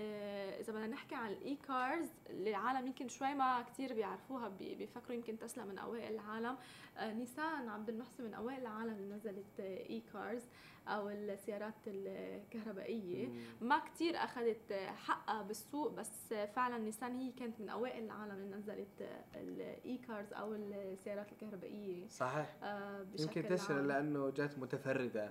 إذا بدنا نحكي عن ال e-cars اللي العالم يمكن شوي ما كثير بيعرفوها بيفكروا يمكن تسلا من أوائل العالم. آه، نيسان عبد المحسن من أوائل العالم اللي نزلت e-cars أو السيارات الكهربائية. ما كثير أخذت حقها بالسوق بس فعلا نيسان هي كانت من أوائل العالم اللي نزلت ال e-cars أو السيارات الكهربائية. صحيح. آه يمكن تسهل لأنه جات متفردة.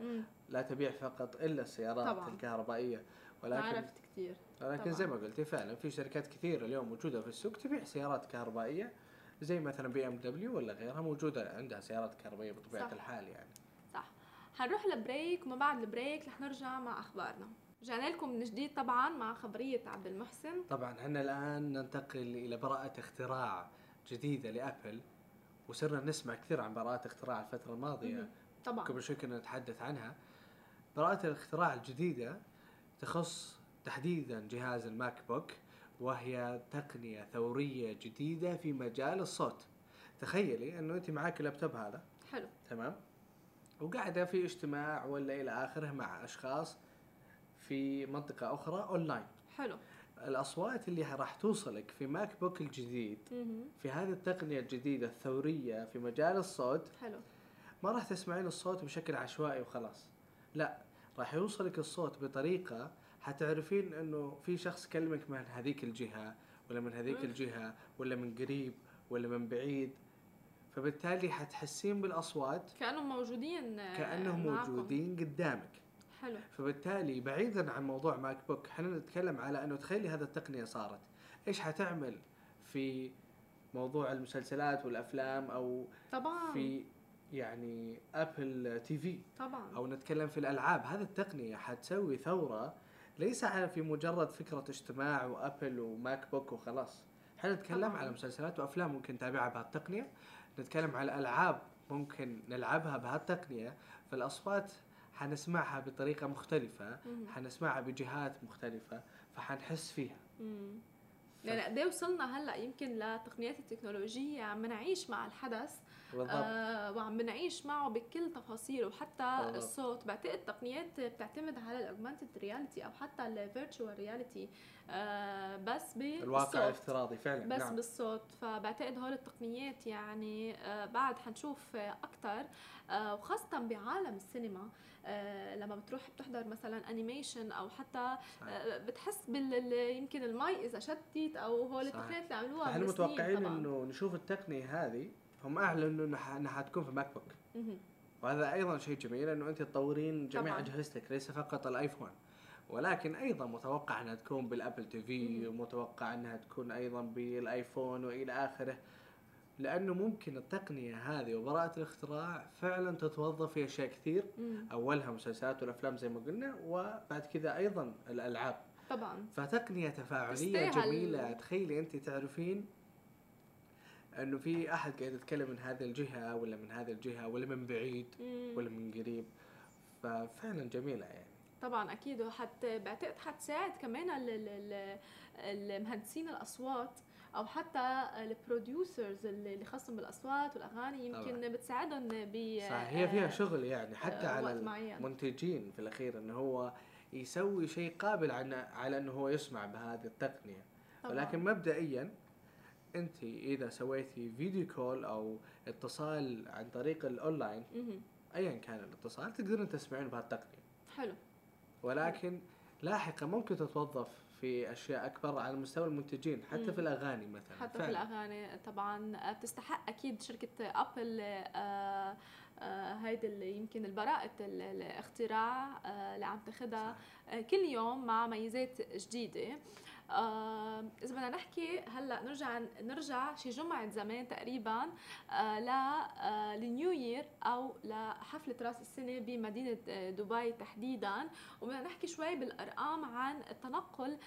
لا تبيع فقط إلا السيارات. طبعا. الكهربائيه ولكن عرفت كثير. ولكن طبعا. زي ما قلتي فعلا في شركات كثيرة اليوم موجودة في السوق تبيع سيارات كهربائية زي مثلا بي إم دبليو ولا غيرها موجودة عندها سيارات كهربائية بطبيعة صح. الحال يعني. حنروح ل break وما بعد ال break رح نرجع مع أخبارنا. رجعنا لكم من جديد طبعا مع خبرية عبد المحسن. طبعا إحنا الآن ننتقل إلى براءة اختراع جديدة لأبل وصرنا نسمع كثير عن براءة اختراع الفترة الماضية. طبعا. قبل شوي كنا نتحدث عنها. براءة الاختراع الجديدة تخص تحديدا جهاز ال MacBook وهي تقنية ثورية جديدة في مجال الصوت. تخيلي أنه أنت معاك اللابتوب هذا. حلو. تمام؟ وقاعدة في اجتماع ولا إلى آخرة مع أشخاص في منطقة أخرى أونلاين حلو. الأصوات اللي راح توصلك في MacBook الجديد في هذه التقنية الجديدة الثورية في مجال الصوت حلو. ما راح تسمعين الصوت بشكل عشوائي وخلاص. لا راح يوصلك الصوت بطريقة حتعرفين إنه في شخص كلمك من هذيك الجهة ولا من هذيك الجهة ولا من قريب ولا من بعيد. فبالتالي حتحسين بالأصوات كأنهم موجودين كأنهم معكم. موجودين قدامك. حلو. فبالتالي بعيدا عن موضوع MacBook إحنا نتكلم على إنه تخيلي هذا التقنية صارت. إيش حتعمل في موضوع المسلسلات والأفلام أو طبعا. في يعني Apple TV طبعا. أو نتكلم في الألعاب. هذه التقنية حتسوي ثورة ليس على في مجرد فكرة اجتماع وأبل و MacBook وخلاص. إحنا نتكلم طبعاً. على مسلسلات وأفلام ممكن نتابعها بهالتقنيه نتكلم على ألعاب ممكن نلعبها بهالتقنيه فالأصوات حنسمعها بطريقة مختلفة. حنسمعها بجهات مختلفة. فحنحس فيها. يعني قد إيه وصلنا هلأ يمكن لتقنيات التكنولوجية. عم نعيش مع الحدث. آه وعم بنعيش معه بكل تفاصيله. وحتى بالضبط. الصوت بعتقد التقنيات بتعتمد على ال augmented reality أو حتى ال virtual reality آه بس بالصوت. الواقع الافتراضي فعلا بس نعم. بالصوت. فبعتقد هول التقنيات يعني آه بعد حنشوف أكثر آه وخاصة بعالم السينما آه لما بتروح بتحضر مثلا animation أو حتى آه بتحس بال يمكن المي إذا شتت أو هول التقنيات اللي عملوها إحنا متوقعين إنه نشوف التقنية هذه هم اعلنوا انها حتكون في MacBook وهذا أيضا شيء جميل إنه انت تطورين جميع أجهزتك ليس فقط ال iPhone. ولكن أيضا متوقع إنها تكون بال Apple TV ومتوقع إنها تكون أيضا بال iPhone وإلى آخره. لأنه ممكن التقنية هذه وبراءة الاختراع فعلا تتوظف في أشياء كثير. مم. أولها مسلسلات والأفلام زي ما قلنا وبعد كذا أيضا الألعاب. طبعا. فتقنية تفاعلية جميلة تخيلي انت تعرفين إنه في أحد قاعد يتكلم من هذه الجهة ولا من هذه الجهة ولا من بعيد مم. ولا من قريب ففعلا جميلة يعني طبعا أكيد وحت بعتقد حتساعد كمان المهندسين الأصوات أو حتى ال producers اللي خاصهم بالأصوات والأغاني يمكن طبعا. بتساعدهم ب صح هي فيها شغل يعني حتى على المنتجين في الأخير إنه هو يسوي شيء قابل على إنه هو يسمع بهذه التقنية طبعا. ولكن مبدئيا انت اذا سويتي video call أو اتصال عن طريق الاونلاين ايا كان الاتصال تقدرين تسمعين بهالتقنيه حلو. ولكن لاحقا ممكن تتوظف في أشياء أكبر على مستوى المنتجين حتى مم. في الأغاني مثلا. حتى فعلا. في الأغاني طبعا بتستحق أكيد شركة أبل آه آه هيدي اللي يمكن البراءة الاختراع آه اللي عم تاخذها آه كل يوم مع ميزات جديدة. إذا بدنا نحكي هلأ نرجع نرجع شي جمعة زمان تقريبا آه ل آه لنيو يير أو لحفله رأس السنة بمدينة آه، دبي تحديدا. وبدنا نحكي شوي بالأرقام عن التنقل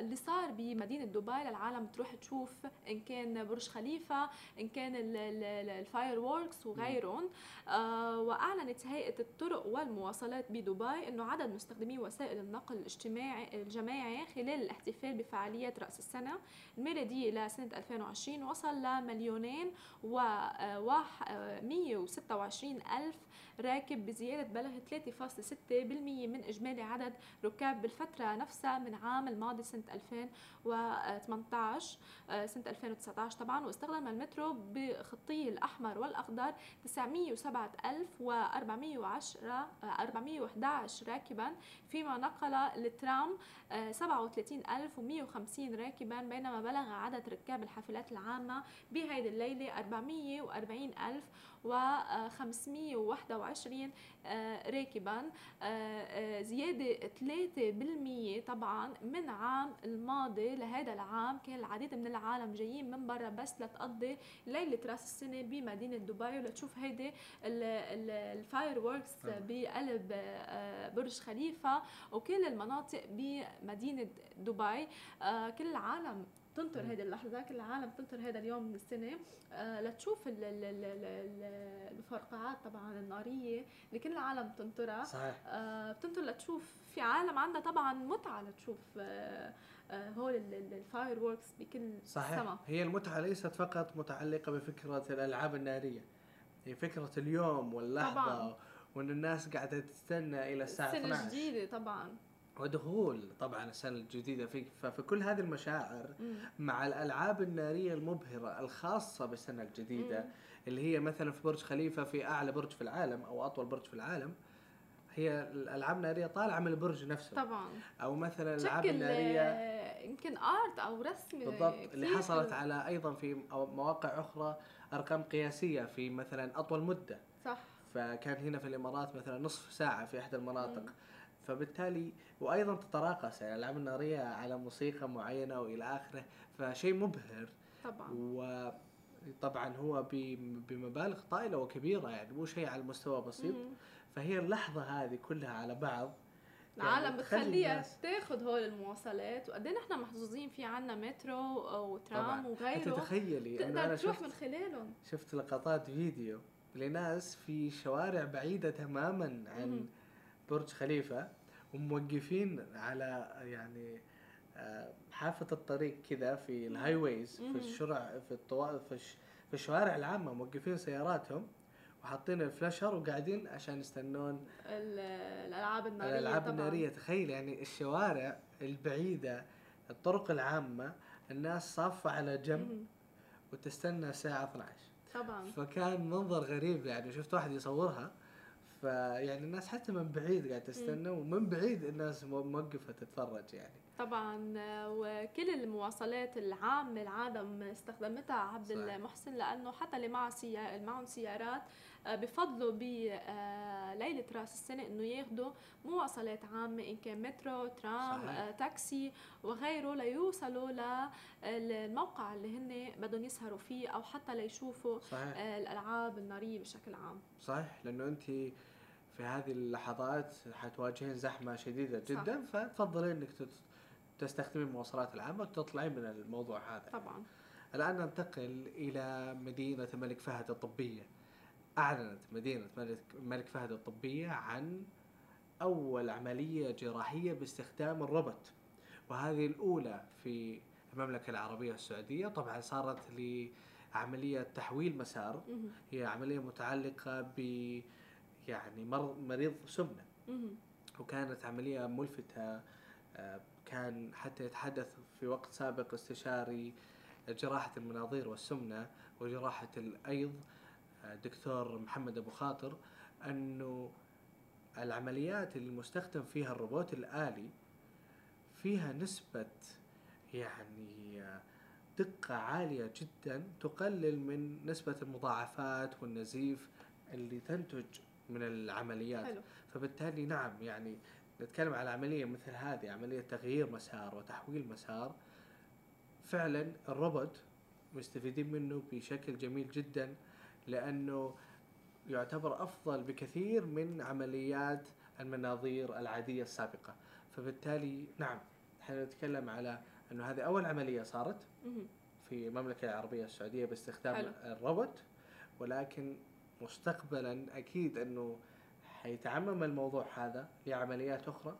اللي صار بمدينة دبي للعالم. تروح تشوف إن كان برج خليفة إن كان ال fireworks وغيرهم. وأعلنت هيئة الطرق والمواصلات بدبي إنه عدد مستخدمي وسائل النقل الاجتماعي الجماعي خلال الاحتفال الاستقلال بفعالية رأس السنة. الميلادية لسنة 2020 وصل لمليونين و آه، 126 آه، ألف راكب بزيادة بلغت 3.6% من إجمالي عدد ركاب بالفترة نفسها من عام الماضي سنة 2018 آه، سنة 2019 طبعا واستخدم المترو بخطيه الأحمر والأخضر 907410 411 راكبا فيما نقل الترام 37000 1150 راكبا بينما بلغ عدد ركاب الحافلات العامة بهيدي الليلة 440 ألف و521 آه، راكبا آه، آه، زيادة 3% طبعا من عام الماضي لهذا العام. كان العديد من العالم جايين من برا بس لتقضي ليلة راس السنة بمدينة دبي. ولتشوف هيدي ال fireworks بقلب برج خليفة وكل المناطق بمدينة دبي. كل العالم تنطر هذه اللحظة كل العالم تنطر هذا اليوم من السنة. آه لتشوف الفرقعات طبعا النارية اللي كل العالم تنطرها. صحيح. آه بتنطر لتشوف في عالم عندها طبعا متعة لتشوف آه هول ال fireworks بكل صحيح. سما. هي المتعة ليست فقط متعلقة بفكرة الألعاب النارية. هي فكرة اليوم واللحظة طبعا. وإن الناس قاعدة تستنى إلى الساعة 12 السنة الجديده طبعا. ودخول طبعا السنة الجديدة في ففي كل هذه المشاعر مع الألعاب النارية المبهرة الخاصة بالسنة الجديدة اللي هي مثلا في برج خليفة في أعلى برج في العالم أو أطول برج في العالم هي الألعاب النارية طالعة من البرج نفسه. طبعا. أو مثلا الألعاب النارية يمكن آرت أو رسم بالضبط اللي حصلت على أيضا في مواقع أخرى أرقام قياسية في مثلا أطول مدة. صح. فكان هنا في الإمارات مثلا نصف ساعة في إحدى المناطق. مم. فبالتالي وأيضا تتراقص يعني الألعاب النارية على موسيقى معينة وإلى آخره فشيء مبهر. طبعا. وطبعا هو بمبالغ طائلة وكبيرة يعني مو شيء على مستوى بسيط. فهي اللحظة هذه كلها على بعض. العالم يعني بتخليها تاخذ هول المواصلات. وقد إيه نحن محظوظين في عنا مترو وترام وغيره. أنت تخيلي تقدر تروح من خلالهم. شفت لقطات فيديو لناس في شوارع بعيدة تماما عن مم. برج خليفة وموقفين على يعني آه، حافة الطريق كذا في ال highways في الشرع في الطوائف في, في الشوارع العامة موقفين سياراتهم وحاطين ال flasher وقاعدين عشان يستنون الألعاب النارية الألعاب النارية. تخيل يعني الشوارع البعيدة الطرق العامة الناس صافة على جنب وتستنى الساعة 12 طبعا. فكان منظر غريب يعني. شفت واحد يصورها فيعني الناس حتى من بعيد قاعد تستنى ومن بعيد الناس موقفة تتفرج يعني طبعا وكل المواصلات العامة العالم استخدمتها عبد المحسن لأنه حتى اللي معه سيار معهم سيارات آه، بفضلوا بليلة آه، رأس السنة إنه ياخذوا مواصلات عامة إن كان مترو ترام صحيح. آه، تاكسي وغيره ليوصلوا للموقع اللي هن بدهم يسهروا فيه أو حتى ليشوفوا صحيح. الألعاب النارية بشكل عام صحيح لأنه أنت في هذه اللحظات حتواجهين زحمة شديدة جدا فتفضلين إنك تستخدمين المواصلات العامة وتطلعين من الموضوع هذا. طبعا. الآن ننتقل إلى مدينة الملك فهد الطبية. أعلنت مدينة الملك فهد الطبية عن أول عملية جراحية باستخدام الروبوت. وهذه الأولى في المملكة العربية السعودية. طبعا صارت لعملية تحويل مسار. هي عملية متعلقة ب يعني مريض سمنة. وكانت عملية ملفتة آه، كان حتى يتحدث في وقت سابق استشاري جراحة المناظير والسمنة وجراحة الأيض دكتور محمد أبو خاطر أنه العمليات اللي مستخدم فيها الروبوت الآلي فيها نسبة يعني دقة عالية جدا تقلل من نسبة المضاعفات والنزيف اللي تنتج من العمليات حلو. فبالتالي نعم يعني نتكلم على عملية مثل هذه عملية تغيير مسار وتحويل مسار فعلا الروبوت مستفيدين منه بشكل جميل جدا لأنه يعتبر أفضل بكثير من عمليات المناظير العادية السابقة فبالتالي نعم إحنا نتكلم على أنه هذه أول عملية صارت في المملكة العربية السعودية باستخدام حلو. الروبوت ولكن مستقبلا أكيد أنه حيتعمم الموضوع هذا لعمليات أخرى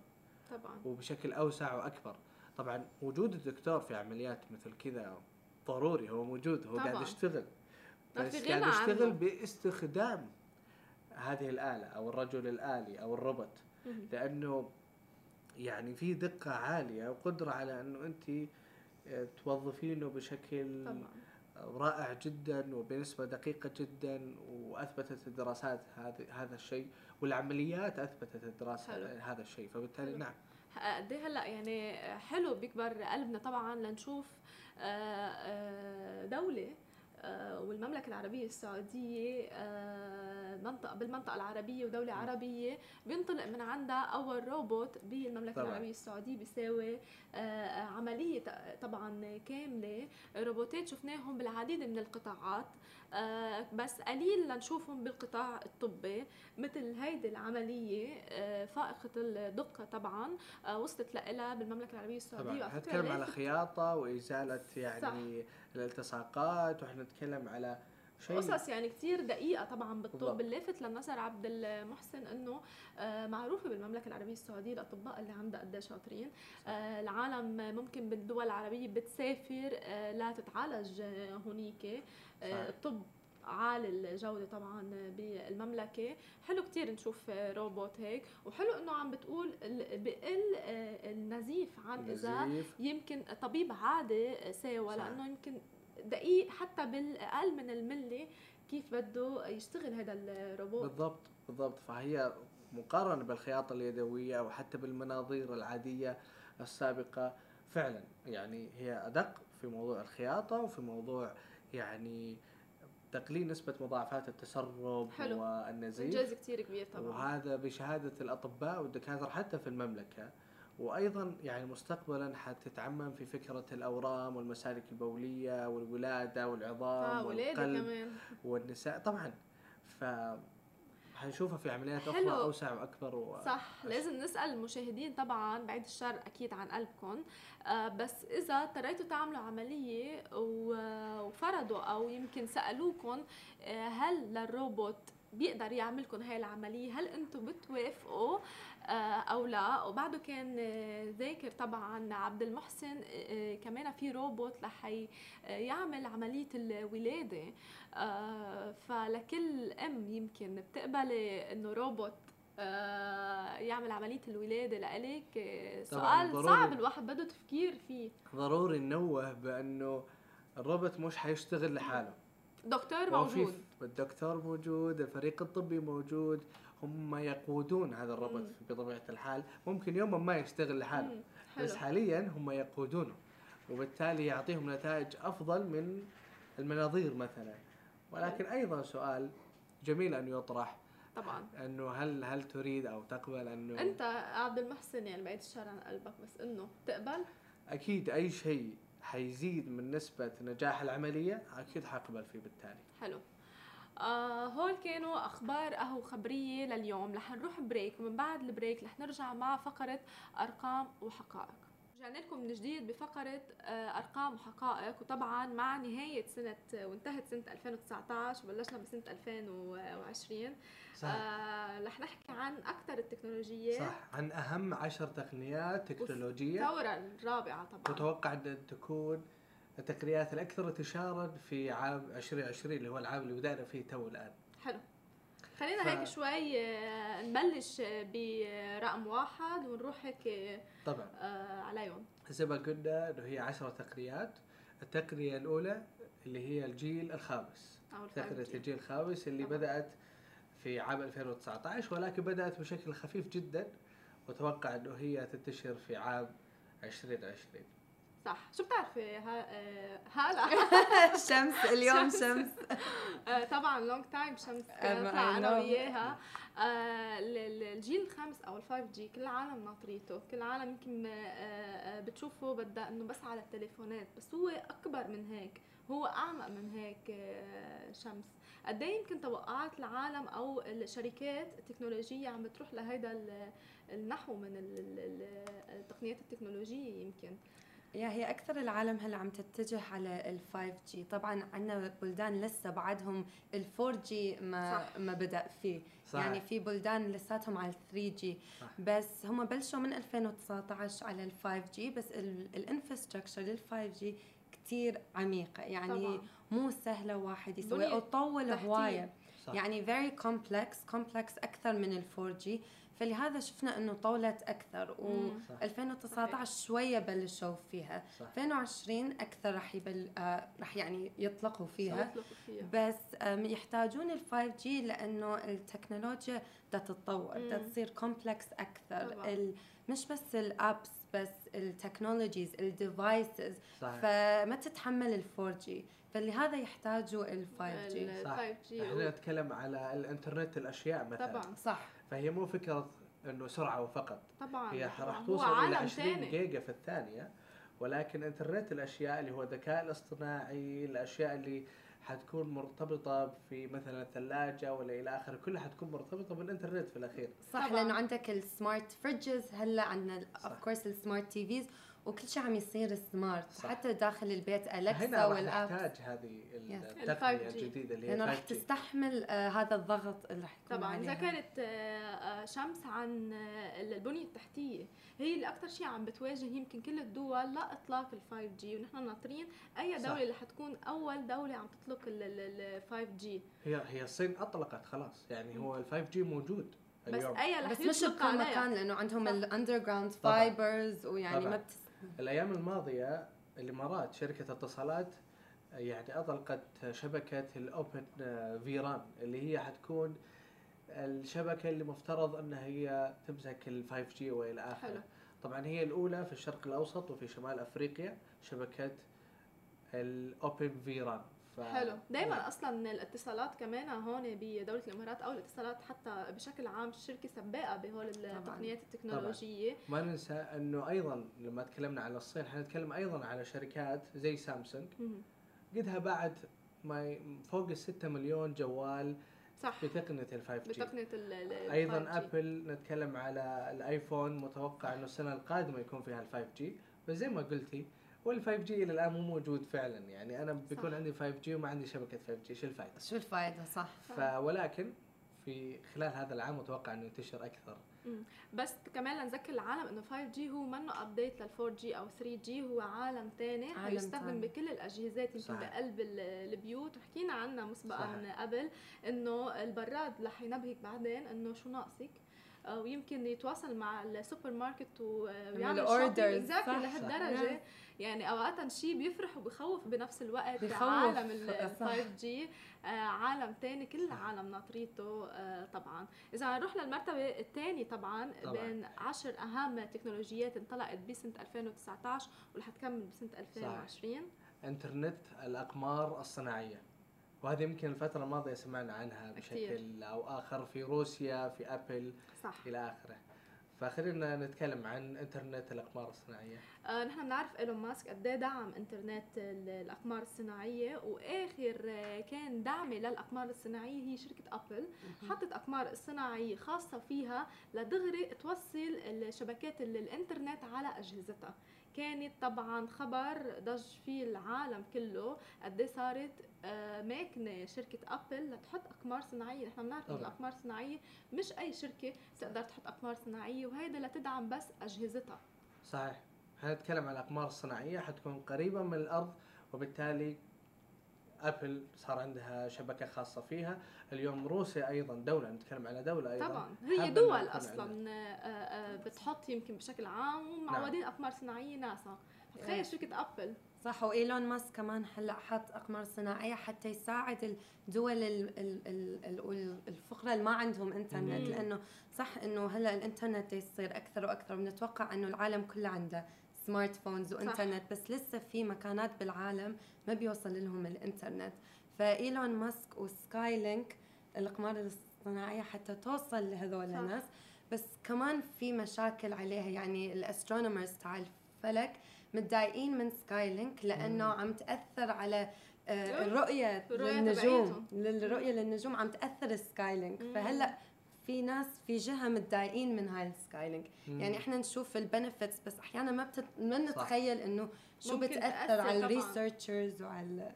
طبعا. وبشكل أوسع وأكبر. طبعا وجود الدكتور في عمليات مثل كذا ضروري هو موجود هو طبعا. قاعد يشتغل بس قاعد يشتغل باستخدام هذه الآلة أو الرجل الآلي أو الروبوت. لأنه يعني في دقة عالية وقدرة على أنه أنت آه، توظفينه بشكل طبعا. رائع جدا وبنسبة دقيقة جدا وأثبتت الدراسات هذا هذا الشيء والعمليات أثبتت الدراسة حلو. هذا الشيء فبالتالي حلو. نعم قد إيه هلأ يعني حلو بيكبر قلبنا طبعا لنشوف آه، دولة آه، والمملكة العربية السعودية آه، منطقة بالمنطقة العربية ودولة عربية بينطلق من عندها أول روبوت بالمملكة طبعا. العربية السعودية بيساوي آه، عملية طبعا كاملة روبوتات شفناهم بالعديد من القطاعات بس قليل لنشوفهم بالقطاع الطبي مثل هيدي العملية فائقة الدقة طبعا وصلت لها بالمملكة العربية السعودية طبعا نتكلم على خياطة وإزالة يعني صح. الالتصاقات وإحنا نتكلم على شيء قصص يعني كثير دقيقة طبعا بالطب اللافت للنظر عبد المحسن إنه آه، معروفة بالمملكة العربية السعودية الاطباء اللي عندها قد شاطرين. آه، العالم ممكن بالدول العربية بتسافر آه، لا تتعالج هونيك الطب عالي الجودة طبعا بالمملكة. حلو كتير نشوف روبوت هيك وحلو إنه عم بتقول بقل النزيف عن إذا يمكن طبيب عادي ساوى لأنه يمكن دقيق حتى بالأقل من الملي كيف بده يشتغل هذا الروبوت. بالضبط بالضبط. فهي مقارنة بالخياطة اليدوية أو حتى بالمناظير العادية السابقة فعلا يعني هي أدق في موضوع الخياطة وفي موضوع يعني تقليل نسبة مضاعفات التسرب حلو. والنزيف. إنجاز كثير كبير طبعا. وهذا بشهادة الأطباء والدكاترة حتى في المملكة. وأيضا يعني مستقبلا حتتعمم في فكرة الأورام والمسالك البولية والولادة والعظام آه والقلب كمان. والنساء. طبعا ف حنشوفها في عمليات أخرى أوسع وأكبر و... صح لازم نسأل المشاهدين طبعا بعيد الشر أكيد عن قلبكم. آه بس إذا اضطريتوا تعملوا عملية وفرضوا أو يمكن سألوكم آه هل للروبوت بيقدر يعمل لكم هاي العملية. هل أنتم بتوافقوا؟ آه، أو لا. وبعده كان ذاكر طبعا عبد المحسن كمان في روبوت رح يعمل عملية الولادة. فلكل أم يمكن بتقبلي إنه روبوت آه، يعمل عملية الولادة لإلك. آه، سؤال صعب الواحد بده تفكير فيه. ضروري ننوه بأنه الروبوت مش حيشتغل لحاله. دكتور موجود. الدكتور موجود الفريق الطبي موجود هم يقودون هذا الروبوت بطبيعة الحال. ممكن يوما ما يشتغل لحاله بس حاليا هم يقودونه وبالتالي يعطيهم نتائج أفضل من المناظير مثلا. ولكن أيضا سؤال جميل أن يطرح. طبعا. أنه هل هل تريد أو تقبل أنه أنت عبد المحسن يعني بعيد الشر عن قلبك بس أنه تقبل؟ أكيد أي شيء حيزيد من نسبة نجاح العملية أكيد حقبل فيه بالتالي. حلو. آه هول كانوا أخبار قهوة وخبرية لليوم. رح نروح break ومن بعد ال break رح نرجع مع فقرة أرقام وحقائق. رجعنا لكم من جديد بفقرة آه، أرقام وحقائق. وطبعا مع نهاية سنة وانتهت سنة 2019 وبلشنا بسنة 2020 صح. آه رح نحكي عن أكثر التكنولوجيات صح عن أهم عشر تقنيات تكنولوجية. الثورة الرابعة طبعا. متوقع أن تكون التقنيات الأكثر انتشارا في عام 2020 اللي هو العام اللي بدأنا فيه تو الآن. حلو. خلينا ف... هيك شوي آه، نبلش برقم واحد ونروح هيك طبعا. آه عليهم زي ما قلنا إنه هي 10 تقنيات التقنيه الأولى اللي هي الجيل الخامس. تقنيه الجيل الخامس اللي طبعا. بدأت في عام 2019 ولكن بدأت بشكل خفيف جدا. وتوقع إنه هي تنتشر في عام 2020 صح. شو بتعرفي؟ هلا. شمس اليوم شمس. آه، طبعا long time شمس نطلع أنا وياها. آه، الجيل الخامس أو ال five G كل العالم ناطريته. كل العالم يمكن آه، بتشوفه بدها إنه بس على التليفونات. بس هو أكبر من هيك. هو أعمق من هيك شمس. قد إيه يمكن توقعات العالم أو الشركات التكنولوجية عم بتروح لهيدا النحو من التقنيات التكنولوجية يمكن. يا هي أكثر العالم هلا عم تتجه على ال 5G طبعا عندنا بلدان لسه بعدهم ال 4G ما صح. ما بدأ فيه. صح. يعني في بلدان لساتهم على ال 3G بس هم بلشوا من 2019 على ال 5G بس ال infrastructure لل 5G كثير عميقة. يعني طبعا. مو سهلة واحد يسوي طول هواية. يعني very complex complex أكثر من ال 4G فلهذا شفنا إنه طولت أكثر و2019 شوية بلشوا فيها. صح. 2020 أكثر رح يبل آه رح يعني يطلقوا فيها, فيها. بس يحتاجون ال 5G لأنه التكنولوجيا بدها تتطور بدها تصير complex أكثر. مش بس ال apps بس ال technologies ال devices فما تتحمل ال 4G فلهذا يحتاجوا ال 5G صح. إحنا نتكلم على الإنترنت الأشياء مثلا. طبعا. صح. فهي مو فكرة إنه سرعة فقط. طبعا هي راح توصل إلى 20 جيجا في الثانية ولكن انترنت الأشياء اللي هو الذكاء الاصطناعي الأشياء اللي حتكون مرتبطة في مثلا ثلاجة ولا إلى آخره كلها حتكون مرتبطة بالإنترنت في الأخير. صح طبعا. لأنه عندك ال smart fridges هلأ عندنا of course ال smart TVs. وكل شيء عم يصير smart صح. حتى داخل البيت Alexa وال app هنا هذه التقنية الجديدة اللي هي لأنه رح تستحمل آه هذا الضغط اللي رح يكون طبعا. ذكرت آه, آه، شمس عن آه البنية التحتية هي اللي أكثر شيء عم بتواجه يمكن كل الدول لا إطلاق ال 5G ونحن ناطرين أي دولة صح. اللي حتكون أول دولة عم تطلق ال 5G هي هي الصين أطلقت خلاص. يعني هو ال 5 G موجود اليوم. بس أي بس مش بكل مكان لأنه عندهم ال underground fibers ويعني طبعا. ما بتس الأيام الماضية الامارات شركة اتصالات يعني اطلقت شبكة ال Open vRAN اللي هي حتكون الشبكة اللي مفترض إنها هي تمسك ال 5 G وإلى آخره. طبعا هي الأولى في الشرق الأوسط وفي شمال أفريقيا شبكة ال Open vRAN ف... حلو. دائما يعني. أصلا الاتصالات كمان هون بدولة الإمارات أو الاتصالات حتى بشكل عام الشركة سباقة بهول التقنيات التكنولوجية. طبعاً. ما ننسى إنه أيضا لما تكلمنا على الصين حنتكلم أيضا على شركات زي سامسونج. قدها بعد ما فوق ال 6 مليون جوال صح. بتقنية ال 5 G بتقنية ال أيضا ابل نتكلم على الآيفون متوقع إنه السنة القادمة يكون فيها ال 5 G بس زي ما قلتي وال 5 G إلى الآن مو موجود فعلا. يعني أنا بيكون صح. عندي 5 G وما عندي شبكة 5 G شو الفائده؟ شو الفائده صح. ولكن في خلال هذا العام متوقع إنه ينتشر أكثر. بس كمان لنذكر العالم إنه 5G هو منه update لل 4G أو 3G هو عالم ثاني حيستخدم بكل الاجهزات يمكن بقلب البيوت. وحكينا عنها مسبقا قبل إنه البراد رح ينبهك بعدين إنه شو ناقصك. ويمكن يتواصل مع السوبر ماركت ويعمل orders لهالدرجة. يعني اوقات شيء بيفرح وبخوف بنفس الوقت بيخوف. عالم ال 5 G آه عالم تاني كل العالم ناطريته آه طبعا. إذا نروح للمرتبة الثانية طبعا, طبعا. بين عشر أهم تكنولوجيات انطلقت بسنة 2019 ورح تكمل بسنة 2020 صح. إنترنت الأقمار الصناعية. وهذه يمكن الفترة الماضية سمعنا عنها بشكل أو آخر في روسيا في أبل صح. إلى آخره. فخلينا نتكلم عن إنترنت الأقمار الصناعية. آه نحن بنعرف ايلون ماسك قد إيه دعم إنترنت الأقمار الصناعية وآخر آه، كان دعمه للأقمار الصناعية هي شركة أبل. حطت أقمار صناعيه خاصة فيها لدغري توصل الشبكات الإنترنت على أجهزتها. كانت طبعا خبر ضج فيه العالم كله قد إيه صارت ماكنه شركة أبل لتحط أقمار صناعية. نحن بنعرف انه الأقمار الصناعية مش أي شركة تقدر تحط أقمار صناعية وهيدا لتدعم بس أجهزتها. صحيح. حنتكلم عن الأقمار الصناعية حتكون قريبة من الأرض وبالتالي أبل صار عندها شبكة خاصة فيها. اليوم روسيا أيضا دولة نتكلم على دولة أيضا. طبعا. هي دول أصلا آه، آه، بتحط يمكن بشكل عام ومعودين نعم. أقمار صناعية ناسا. تخيل إيه. شركة أبل. صح وإيلون ماسك كمان هلأ حط أقمار صناعية حتى يساعد الدول الفقراء اللي ما عندهم إنترنت لأنه صح إنه هلأ الإنترنت يصير أكثر وأكثر. بنتوقع إنه العالم كله عنده smartphones وإنترنت بس لسه في مكانات بالعالم ما بيوصل لهم الإنترنت. فإيلون ماسك و SkyLink الأقمار الصناعية حتى توصل لهذول الناس. بس كمان في مشاكل عليها يعني ال astronomers تاع الفلك متضايقين من SkyLink لأنه عم تأثر على آه، الرؤية للنجوم الرؤية للنجوم عم تأثر SkyLink فهلأ في ناس في جهة متضايقين من هاي ال SkyLink يعني إحنا نشوف ال benefits بس أحيانا ما بتت... ما نتخيل إنه شو بتأثر على ال researchers وعلى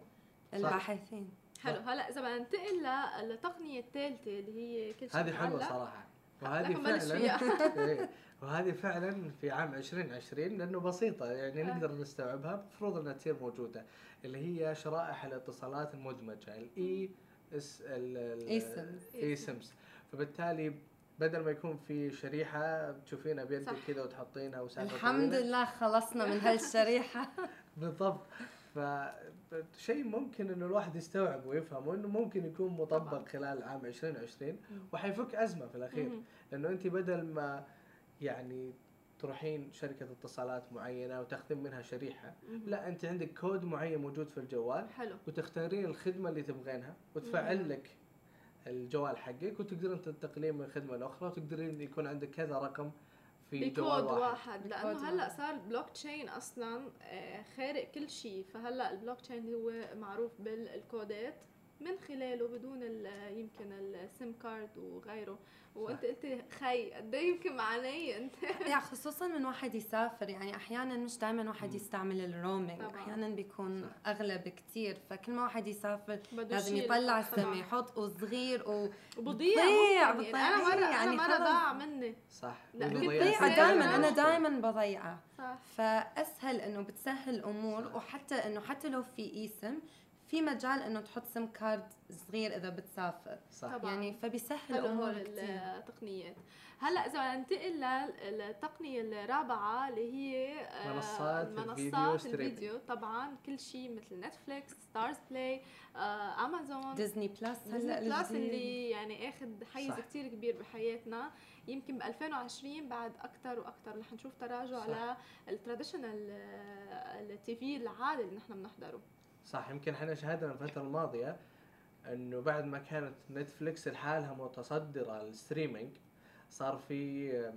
الباحثين. حلو. هلأ إذا بدنا ننتقل للتقنية الثالثة اللي هي كل شيء هذه حلوة صراحة. وهذه فعلا. وهذه فعلا في عام 2020 لأنه بسيطة يعني آه. نقدر نستوعبها. المفروض أنها تصير موجودة اللي هي شرائح الاتصالات المدمجة الاي اس الاي سمز فبالتالي بدل ما يكون في شريحة تشوفينها بيدك كذا وتحطينها وسالفه الحمد لله خلصنا من هالشريحة. بالضبط. فشيء ممكن إنه الواحد يستوعب ويفهم وانه ممكن يكون مطبق طبعا. خلال عام 2020 وحيفك أزمة في الأخير. لأنه أنت بدل ما يعني تروحين شركة اتصالات معينة وتاخذين منها شريحة. لا أنت عندك كود معين موجود في الجوال حلو. وتختارين الخدمة اللي تبغينها وتفعل لك الجوال حقك وتقدرين تنتقلين من خدمة لأخرى وتقدرين يكون عندك كذا رقم في بكود جوال واحد, واحد. لأنه هلأ صار البلوك تشين أصلا آه، خارق كل شيء. فهلأ البلوك تشين هو معروف بالكودات من خلاله بدون يمكن ال SIM card وغيره. وأنت قلت خي قد إيه يمكن معناه أنت؟ يعني خصوصا من واحد يسافر. يعني أحيانا مش دائما واحد يستعمل ال roaming أحيانا بيكون اغلى بكثير فكل ما واحد يسافر لازم يطلع السم يحط وصغير و وبضيع بضيع يعني أنا مرة يعني أنا مرة ضاع مني. صح. بتضيع دائما أنا دائما بضيعه. صح. فأسهل إنه بتسهل الأمور. وحتى إنه حتى لو في اي سم في مجال إنه تحط SIM card صغير إذا بتسافر. صح. طبعا. يعني فبيسهل امور التقنيات. هلا إذا ننتقل للتقنية الرابعة اللي هي آه، منصات, منصات الفيديو, الفيديو. طبعا كل شيء مثل نتفليكس Starz Play امازون Disney Plus هلأ Plus اللي يعني آخذ حيز كثير كبير بحياتنا. يمكن ب 2020 بعد أكثر وأكثر رح نشوف تراجع صح. على ال traditional TV العادي اللي نحن بنحضره. صح يمكن إحنا شاهدنا الفترة الماضية إنه بعد ما كانت نتفليكس لحالها متصدرة ال streaming صار في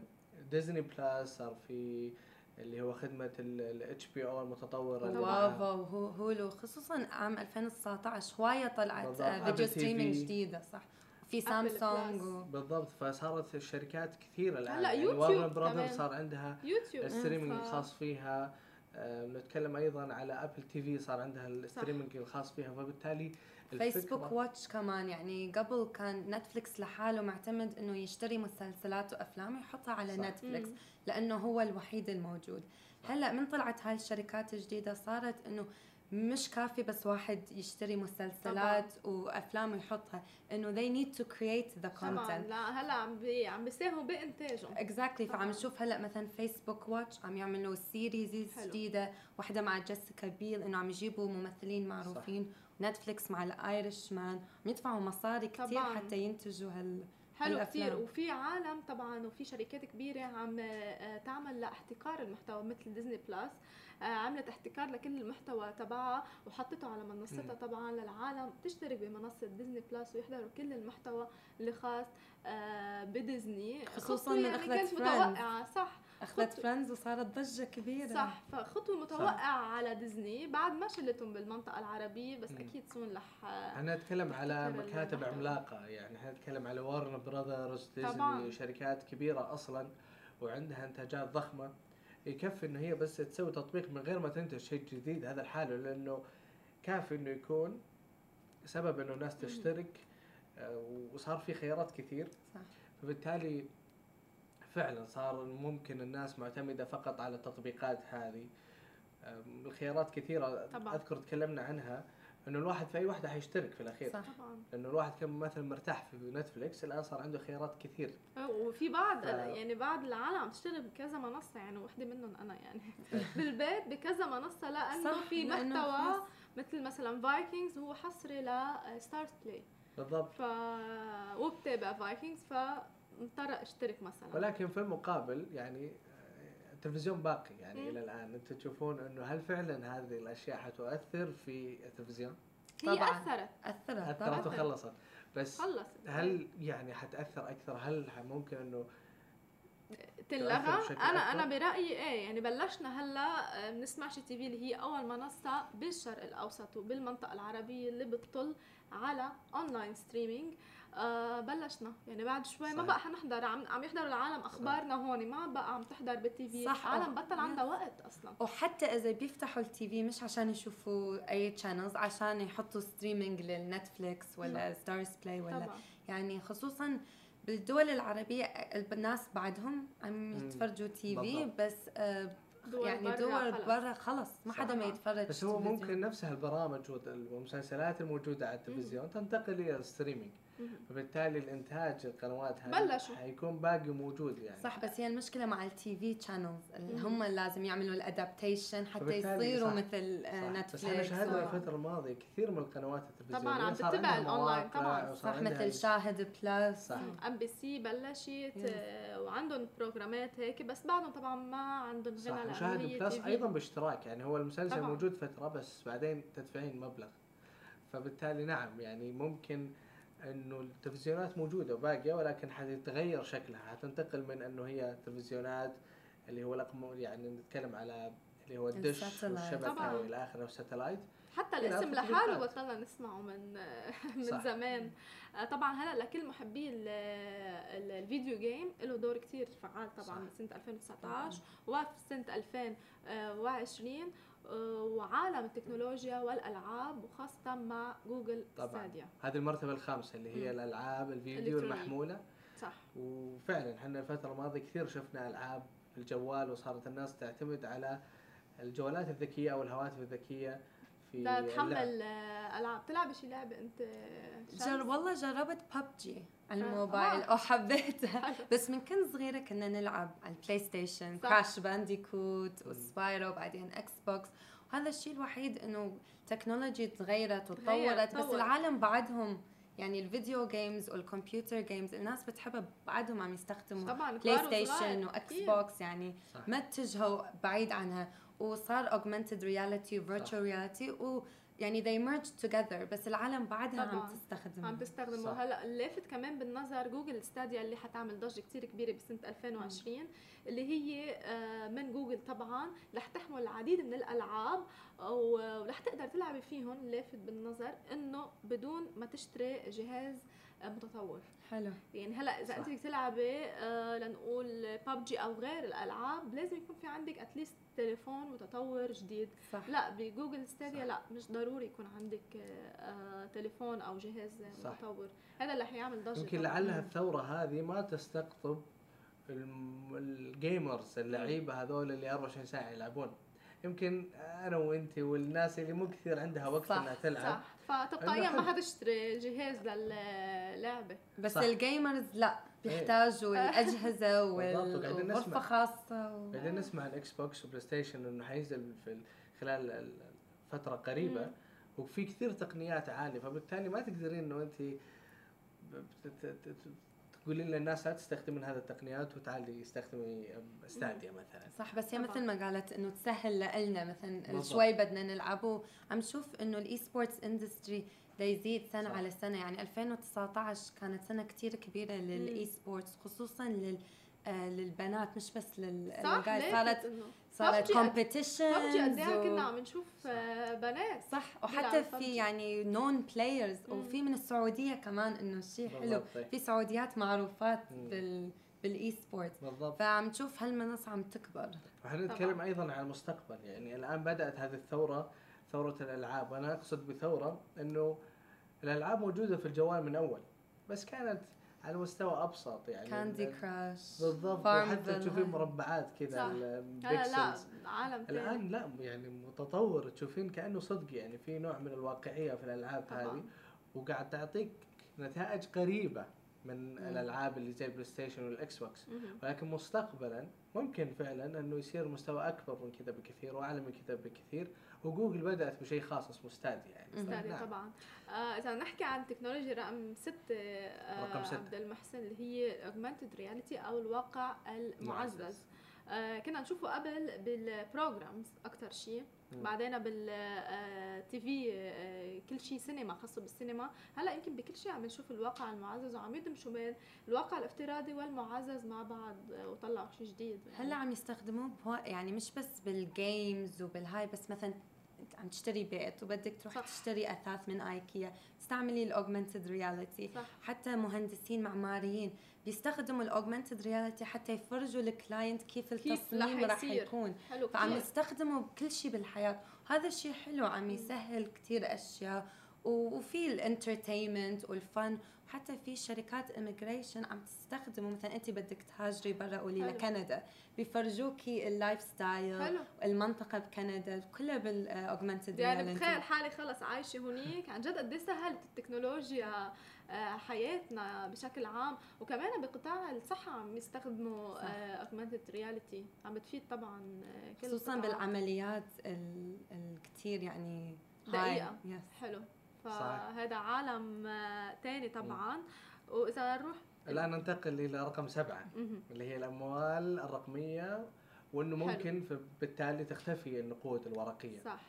Disney Plus صار في اللي هو خدمة ال HBO المتطورة وافا و Hulu خصوصا عام 2019 هواوي طلعت video streaming جديدة صح. في سامسونج و... بالضبط. فصارت الشركات كثيرة الآن. هلا يعني يوتيوب brother صار عندها يوتيوب ال streaming الخاص فيها. آه، نتكلم أيضا على Apple TV صار عندها ال streaming الخاص فيها فبالتالي فيسبوك Watch كمان يعني قبل كان نتفلكس لحاله معتمد إنه يشتري مسلسلات وأفلام ويحطها على صح. نتفلكس لأنه هو الوحيد الموجود. هلأ من طلعت هاي الشركات الجديدة صارت إنه مش كافي بس واحد يشتري مسلسلات طبعا. وأفلام ويحطها إنه they need to create the content. طبعا لا هلا عم بي عم بيساهموا exactly. فعم نشوف هلا مثلا فيسبوك Watch عم يعملوا series جديدة واحدة مع جيسيكا بيل إنه عم يجيبوا ممثلين معروفين نتفليكس مع الايرش مان عم يدفعوا مصاري كثير حتى ينتجوا هال حلو كثير وفي عالم طبعا وفي شركات كبيرة عم آه، تعمل لاحتكار المحتوى مثل ديزني بلس عملت احتكار لكل المحتوى تبعها وحطته على منصتها طبعا للعالم. تشترك بمنصة ديزني بلس ويحضروا كل المحتوى اللي خاص آه، بديزني. خصوصا من يعني كانت متوقعة صح. أخذت فريندز وصارت ضجة كبيرة. صح. فخطوة متوقعة على ديزني بعد ما شلتهم بالمنطقة العربية بس م. أكيد سون رح أنا أتكلم على مكاتب عملاقة. يعني إحنا نتكلم على وارن براذرز ديزني شركات كبيرة أصلا وعندها إنتاجات ضخمة. يكفي إنه هي بس تسوي تطبيق من غير ما تنتج شيء جديد هذا لحاله لأنه كافي إنه يكون سبب إنه الناس تشترك آه، وصار في خيارات كثير. صح. فبالتالي فعلا صار ممكن الناس معتمدة فقط على التطبيقات هذه. الخيارات كثيرة. طبعا. أذكر تكلمنا عنها. إنه الواحد في أي واحدة حيشترك في الأخير. صح. طبعا. لأنه الواحد كان مثلا مرتاح في نتفلكس الآن صار عنده خيارات كثير. وفي بعض ف... يعني بعض العالم عم تشتغل بكذا منصة يعني وحدة منهم أنا يعني. بالبيت بكذا منصة لأنه في محتوى مثل مثلا فايكنجز هو حصري لستارت بلاي بالضبط. ف وبتابع فايكنجز ف مضطرة أشترك مثلا. ولكن في المقابل يعني التلفزيون باقي يعني مم. إلى الآن. أنتم تشوفون إنه هل فعلا هذه الأشياء حتؤثر في التلفزيون؟ هي طبعا. أثرت. أثرت أثرت وخلصت. بس خلصت. هل يعني حتأثر أكثر؟ هل ممكن إنه تلغى أنا أنا برأيي إيه يعني بلشنا هلأ بنسمع شي TV اللي هي أول منصه بالشرق الأوسط وبالمنطقة العربية اللي بتطل على online streaming آه بلشنا. يعني بعد شوي. ما بقى حنحضر عم عم يحضروا العالم أخبارنا. هون. ما بقى عم تحضر بال TV صح العالم بطل عندها وقت أصلا. وحتى إذا بيفتحوا ال TV مش عشان يشوفوا أي channels عشان يحطوا streaming للنتفليكس ولا ستارز بلاي ولا طبعا. يعني خصوصا بالدول العربية الناس بعدهم عم يتفرجوا TV بس آه دول يعني دول برا خلص ما حدا ما يتفرج بس هو ممكن نفس البرامج والمسلسلات الموجودة على التلفزيون تنتقل إلى ال streaming فبالتالي الإنتاج القنوات هذه بلشوا. حيكون باقي موجود يعني. صح بس هي المشكلة مع ال TV channels اللي هم لازم يعملوا ال adaptation حتى يصيروا مثل نتفليكس بس إحنا شاهدنا الفترة الماضية كثير من القنوات التلفزيونية طبعا عم تتبع الأونلاين طبعا. صح مثل شاهد بلس. صح. أم بي سي بلشت آه، وعندهم بروجرامات هيك بس بعدهم طبعا ما عندهم غنى شاهد بلس أيضا باشتراك. يعني هو المسلسل طبعا. موجود فترة بس بعدين تدفعين مبلغ. فبالتالي نعم يعني ممكن إنه التلفزيونات موجودة وباقية ولكن حتتغير شكلها حتنتقل من إنه هي تلفزيونات اللي هو رقم يعني نتكلم على اللي هو الدش والشبكة والى آخره والساتلايت. حتى الاسم لحاله بطلنا نسمعه من من صح. زمان. آه، طبعا هلا لكل محبي الفيديو جيم له دور كثير فعال طبعا صح. سنة 2019 وفي سنة 2020 آه، وعالم التكنولوجيا والألعاب وخاصة مع جوجل طبعا. ستاديا. هذه المرتبة الخامسة اللي هي. الألعاب الفيديو المحمولة. صح. وفعلا إحنا الفترة الماضية كثير شفنا ألعاب الجوال وصارت الناس تعتمد على الجوالات الذكية أو الهواتف الذكية. في تحمل ألعاب. تلعب شي لعبة أنت جر والله جربت ببجي على الموبايل. آه. وحبيتها بس من كنت صغيرة كنا نلعب على البلاي ستيشن كراش بانديكوت وسبايرو بعدين إكس بوكس وهذا الشيء الوحيد إنه technology تغيرت وتطورت. بس العالم بعدهم يعني ال video games وال computer games الناس بتحبها بعدهم عم يستخدموا طبعا بلاي ستيشن واكس بوكس يعني صح. ما اتجهوا بعيد عنها. وصار augmented reality و virtual reality و يعني they merged together بس العالم بعدها طبعا. عم تستخدم عم تستخدمه هلأ اللافت كمان بالنظر جوجل ستاديا اللي حتعمل ضجة كثير كبيرة بسنة 2020 م. اللي هي آه، من جوجل طبعا رح تحمل العديد من الألعاب ورح تقدر تلعبي فيهم اللافت بالنظر إنه بدون ما تشتري جهاز متطور. حلو. يعني هلأ إذا أنت بدك تلعبي آه لنقول ببجي أو غير الألعاب لازم يكون في عندك at least تليفون متطور جديد. صح. لا بجوجل ستاديا لا مش ضروري يكون عندك آه تليفون أو جهاز صح. متطور. هذا اللي حيعمل ضجه يمكن لعلها الثورة هذه ما تستقطب ال gamers اللعيبه هذول اللي 24 ساعة يلعبون. يمكن أنا وانت والناس اللي مو كثير عندها وقت صح. إنها تلعب صح. فتلقائيا ما حتشتري جهاز للعبه بس صح. ال gamers لا بيحتاجوا إيه. الأجهزة والغرفة خاصة و... بعدين نسمع الاكس بوكس وبلاي ستيشن إنه حينزل في خلال فترة قريبة مم. وفي كثير تقنيات عالية فبالتالي ما تقدرين إنه انت تقولين للناس لا تستخدمين هذه التقنيات وتعالي استخدمي ستاديا مثلا. صح بس هي مثل ما قالت إنه تسهل لنا مثلا شوي بدنا نلعبه. عم نشوف إنه ال esports industry ليزيد سنة صح. على سنة. يعني 2019 كانت سنة كثير كبيرة لل esports خصوصا لل للبنات مش بس لل guys صارت صارت competition ببجي قد إيه كنا عم نشوف آه، بنات. صح. وحتى في يعني known players وفي من السعودية كمان إنه شيء حلو. في سعوديات معروفات بال بال esport بالضبط. فعم تشوف هالمنصه عم تكبر. وحنا نتكلم أيضا عن المستقبل. يعني الآن بدأت هذه الثورة ثورة الألعاب. وأنا أقصد بثورة إنه الألعاب موجودة في الجوال من أول. بس كانت على مستوى أبسط يعني كاندي كراش بالضبط وحتى تشوفين مربعات كذا ال pixels لا عالم الآن لا يعني متطور تشوفين كأنه صدق يعني في نوع من الواقعية في الألعاب هذه. وقاعد تعطيك نتائج قريبة من مم. الألعاب اللي زي ال PlayStation وال Xbox ولكن مستقبلا ممكن فعلا إنه يصير مستوى أكبر من كذا بكثير وأعلى من كذا بكثير. وجوجل بدأت بشيء خاص اسمه ستاديا يعني. ستاديا نعم. طبعا. آه إذا نحكي عن تكنولوجيا رقم ستة آه رقم ستة. عبد المحسن اللي هي augmented reality أو الواقع المعزز. آه كنا نشوفه قبل بال programs أكثر شيء. بعدين بالتي آه، في آه، كل شيء سينما خاصة بالسينما. هلا يمكن بكل شيء عم نشوف الواقع المعزز وعم يدمجوا بين الواقع الافتراضي والمعزز مع بعض آه، وطلعوا شيء جديد. يعني. هلا عم يستخدموه يعني مش بس بال games وبالهاي بس مثلا عم تشتري بيت وبدك تروح صح. تشتري أثاث من آيكيا تستعملي ال augmented reality حتى مهندسين معماريين بيستخدموا ال augmented reality حتى يفرجوا ال client كيف التصميم راح يكون. حلو فعم يستخدموا بكل شيء بالحياة. هذا الشيء حلو عم يسهل كثير أشياء. وفي ال entertainment والفن حتى في شركات immigration عم تستخدمه. مثلا انت بدك تهاجري برا قولي لكندا. بيفرجوكي ال lifestyle. المنطقة بكندا كلها بال augmented يعني بتخيل حالي خلص عايشة هنيك عن جد قد إيه سهلت التكنولوجيا آه، حياتنا بشكل عام. وكمان بقطاع الصحة عم يستخدموا اوجمانتد رياليتي آه، عم بتفيد طبعا آه، كل خصوصا بالعمليات الكثير يعني دقيقة. Yes. حلو. فهذا عالم تاني طبعا. وإذا نروح الآن ننتقل إلى رقم سبعة اللي هي الأموال الرقمية وإنه ممكن بالتالي تختفي النقود الورقية. صح.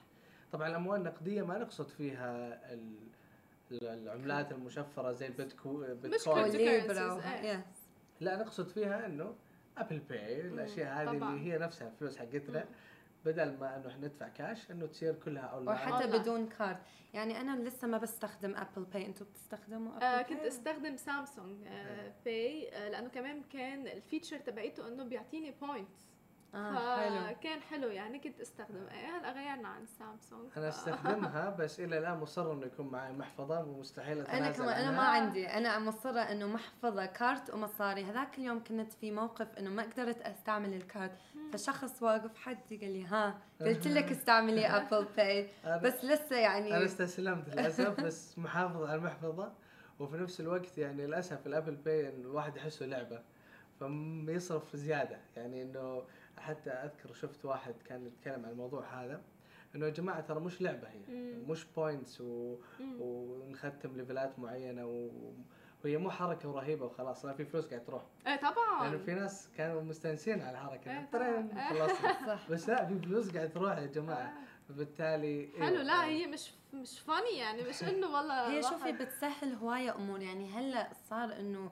طبعا الأموال النقدية ما نقصد فيها العملات المشفرة زي البيتكوين إيه. لا نقصد فيها إنه Apple Pay الأشياء هذه اللي هي نفسها الفلوس حقتنا. بدل ما إنه ندفع كاش إنه تصير كلها اونلاين وحتى بدون card يعني أنا لسه ما بستخدم Apple Pay أنتم بتستخدموا Apple آه كنت أستخدم سامسونج آه Pay آه لأنه كمان كان ال feature تبعيته إنه بيعطيني points آه حلو. كان حلو يعني كنت أستخدم. إيه هلا غيرنا عن سامسونج أنا أستخدمها بس إلى الآن مصر إنه يكون معي محفظة ومستحيل أتنازل أنا كمان أنا ما عندي. أنا مصرة إنه محفظة card ومصاري. هذاك اليوم كنت في موقف إنه ما قدرت أستعمل ال card فشخص واقف حدي قال لي ها قلت لك استعملي Apple Pay بس لسه يعني أنا استسلمت للأسف بس محافظ على المحفظة. وفي نفس الوقت يعني للأسف ال Apple Pay الواحد يحسه لعبة فيصرف زيادة. يعني إنه حتى أذكر شفت واحد كان يتكلم عن الموضوع هذا إنه يا جماعة ترى مش لعبة هي. مم. مش points و... ونختم ليفلات معينة و... وهي مو حركة رهيبة وخلاص لا في فلوس قاعد تروح. إيه طبعا. لأنه في ناس كانوا مستانسين على الحركة. إيه ترى خلصنا بس لا في فلوس قاعد تروح يا جماعة. فبالتالي إيه حلو. لا هي مش مش فاني يعني مش إنه والله هي شوفي بتسهل هواية أمور. يعني هلا صار إنه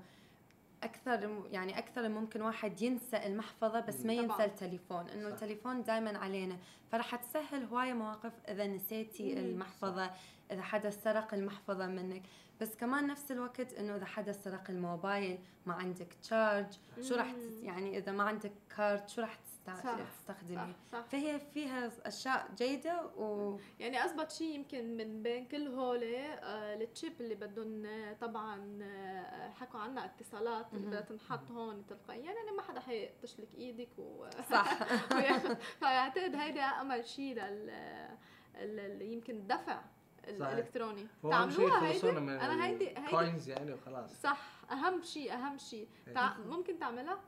أكثر يعني أكثر ممكن واحد ينسى المحفظة بس ما ينسى التليفون إنه التليفون دائما علينا. فراح تسهل هواية مواقف إذا نسيتي المحفظة إذا حدا سرق المحفظة منك. بس كمان نفس الوقت إنه إذا حدا سرق الموبايل ما عندك تشارج شو راح يعني إذا ما عندك كارت شو راح تستخدمي. صح صح. فهي فيها أشياء جيدة و يعني اثبت شيء يمكن من بين كل هول آه التشيب اللي بدهم طبعا آه حكوا عنها اتصالات اللي بدها تنحط هون تلقائيا يعني ما حدا حيقطش لك إيدك و صح. فأعتقد هيدا أمل شيء لل يمكن الدفع الإلكتروني. تعملوها هيدي؟ أنا هيدي كوينز يعني وخلاص. صح أهم شيء أهم شيء. تع... ممكن تعملها؟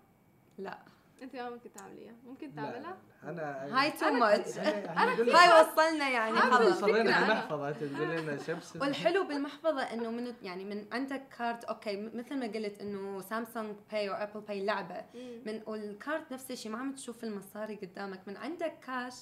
لا. أنت ما ممكن تعمليها. ممكن تعملها؟ أنا هاي تو ماتش هاي وصلنا يعني خلص صرنا المحفظه تقول لنا شمس. والحلو بالمحفظة إنه من يعني من عندك كارت أوكي مثل ما قلت إنه سامسونج باي أو ابل باي لعبة. من وال card نفس الشيء ما عم تشوف المصاري قدامك. من عندك كاش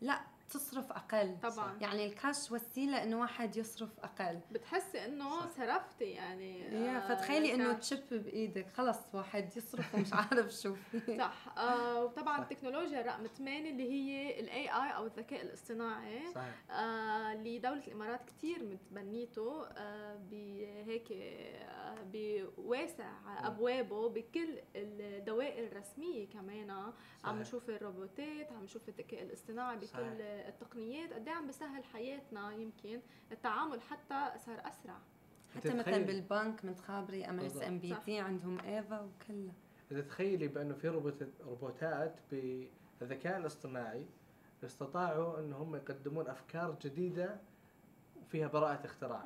لا. تصرف أقل. طبعا. يعني الكاش وسيلة إنه واحد يصرف أقل. بتحسي إنه صرفتي يعني يا آه فتخيلي إنه تشب بإيدك. خلص واحد يصرف ومش عارف شو صح. آه وطبعا التكنولوجيا رقم 8 اللي هي ال AI أو الذكاء الاصطناعي. صحيح. آه اللي دوله الإمارات كثير متبنيته آه بهيك آه بواسع أبوابه بكل الدوائر الرسمية كمان. عم نشوف الروبوتات عم نشوف الذكاء الاصطناعي بكل صحيح. التقنيات قد عم بيسهل حياتنا يمكن. التعامل حتى صار أسرع. حتى مثلا بالبنك متخابري أم إس إم بي تي عندهم إيفا وكلها. إذا تخيلي بأنه في روبوتات بالذكاء الاصطناعي استطاعوا إن هم يقدمون أفكار جديدة فيها براءة اختراع.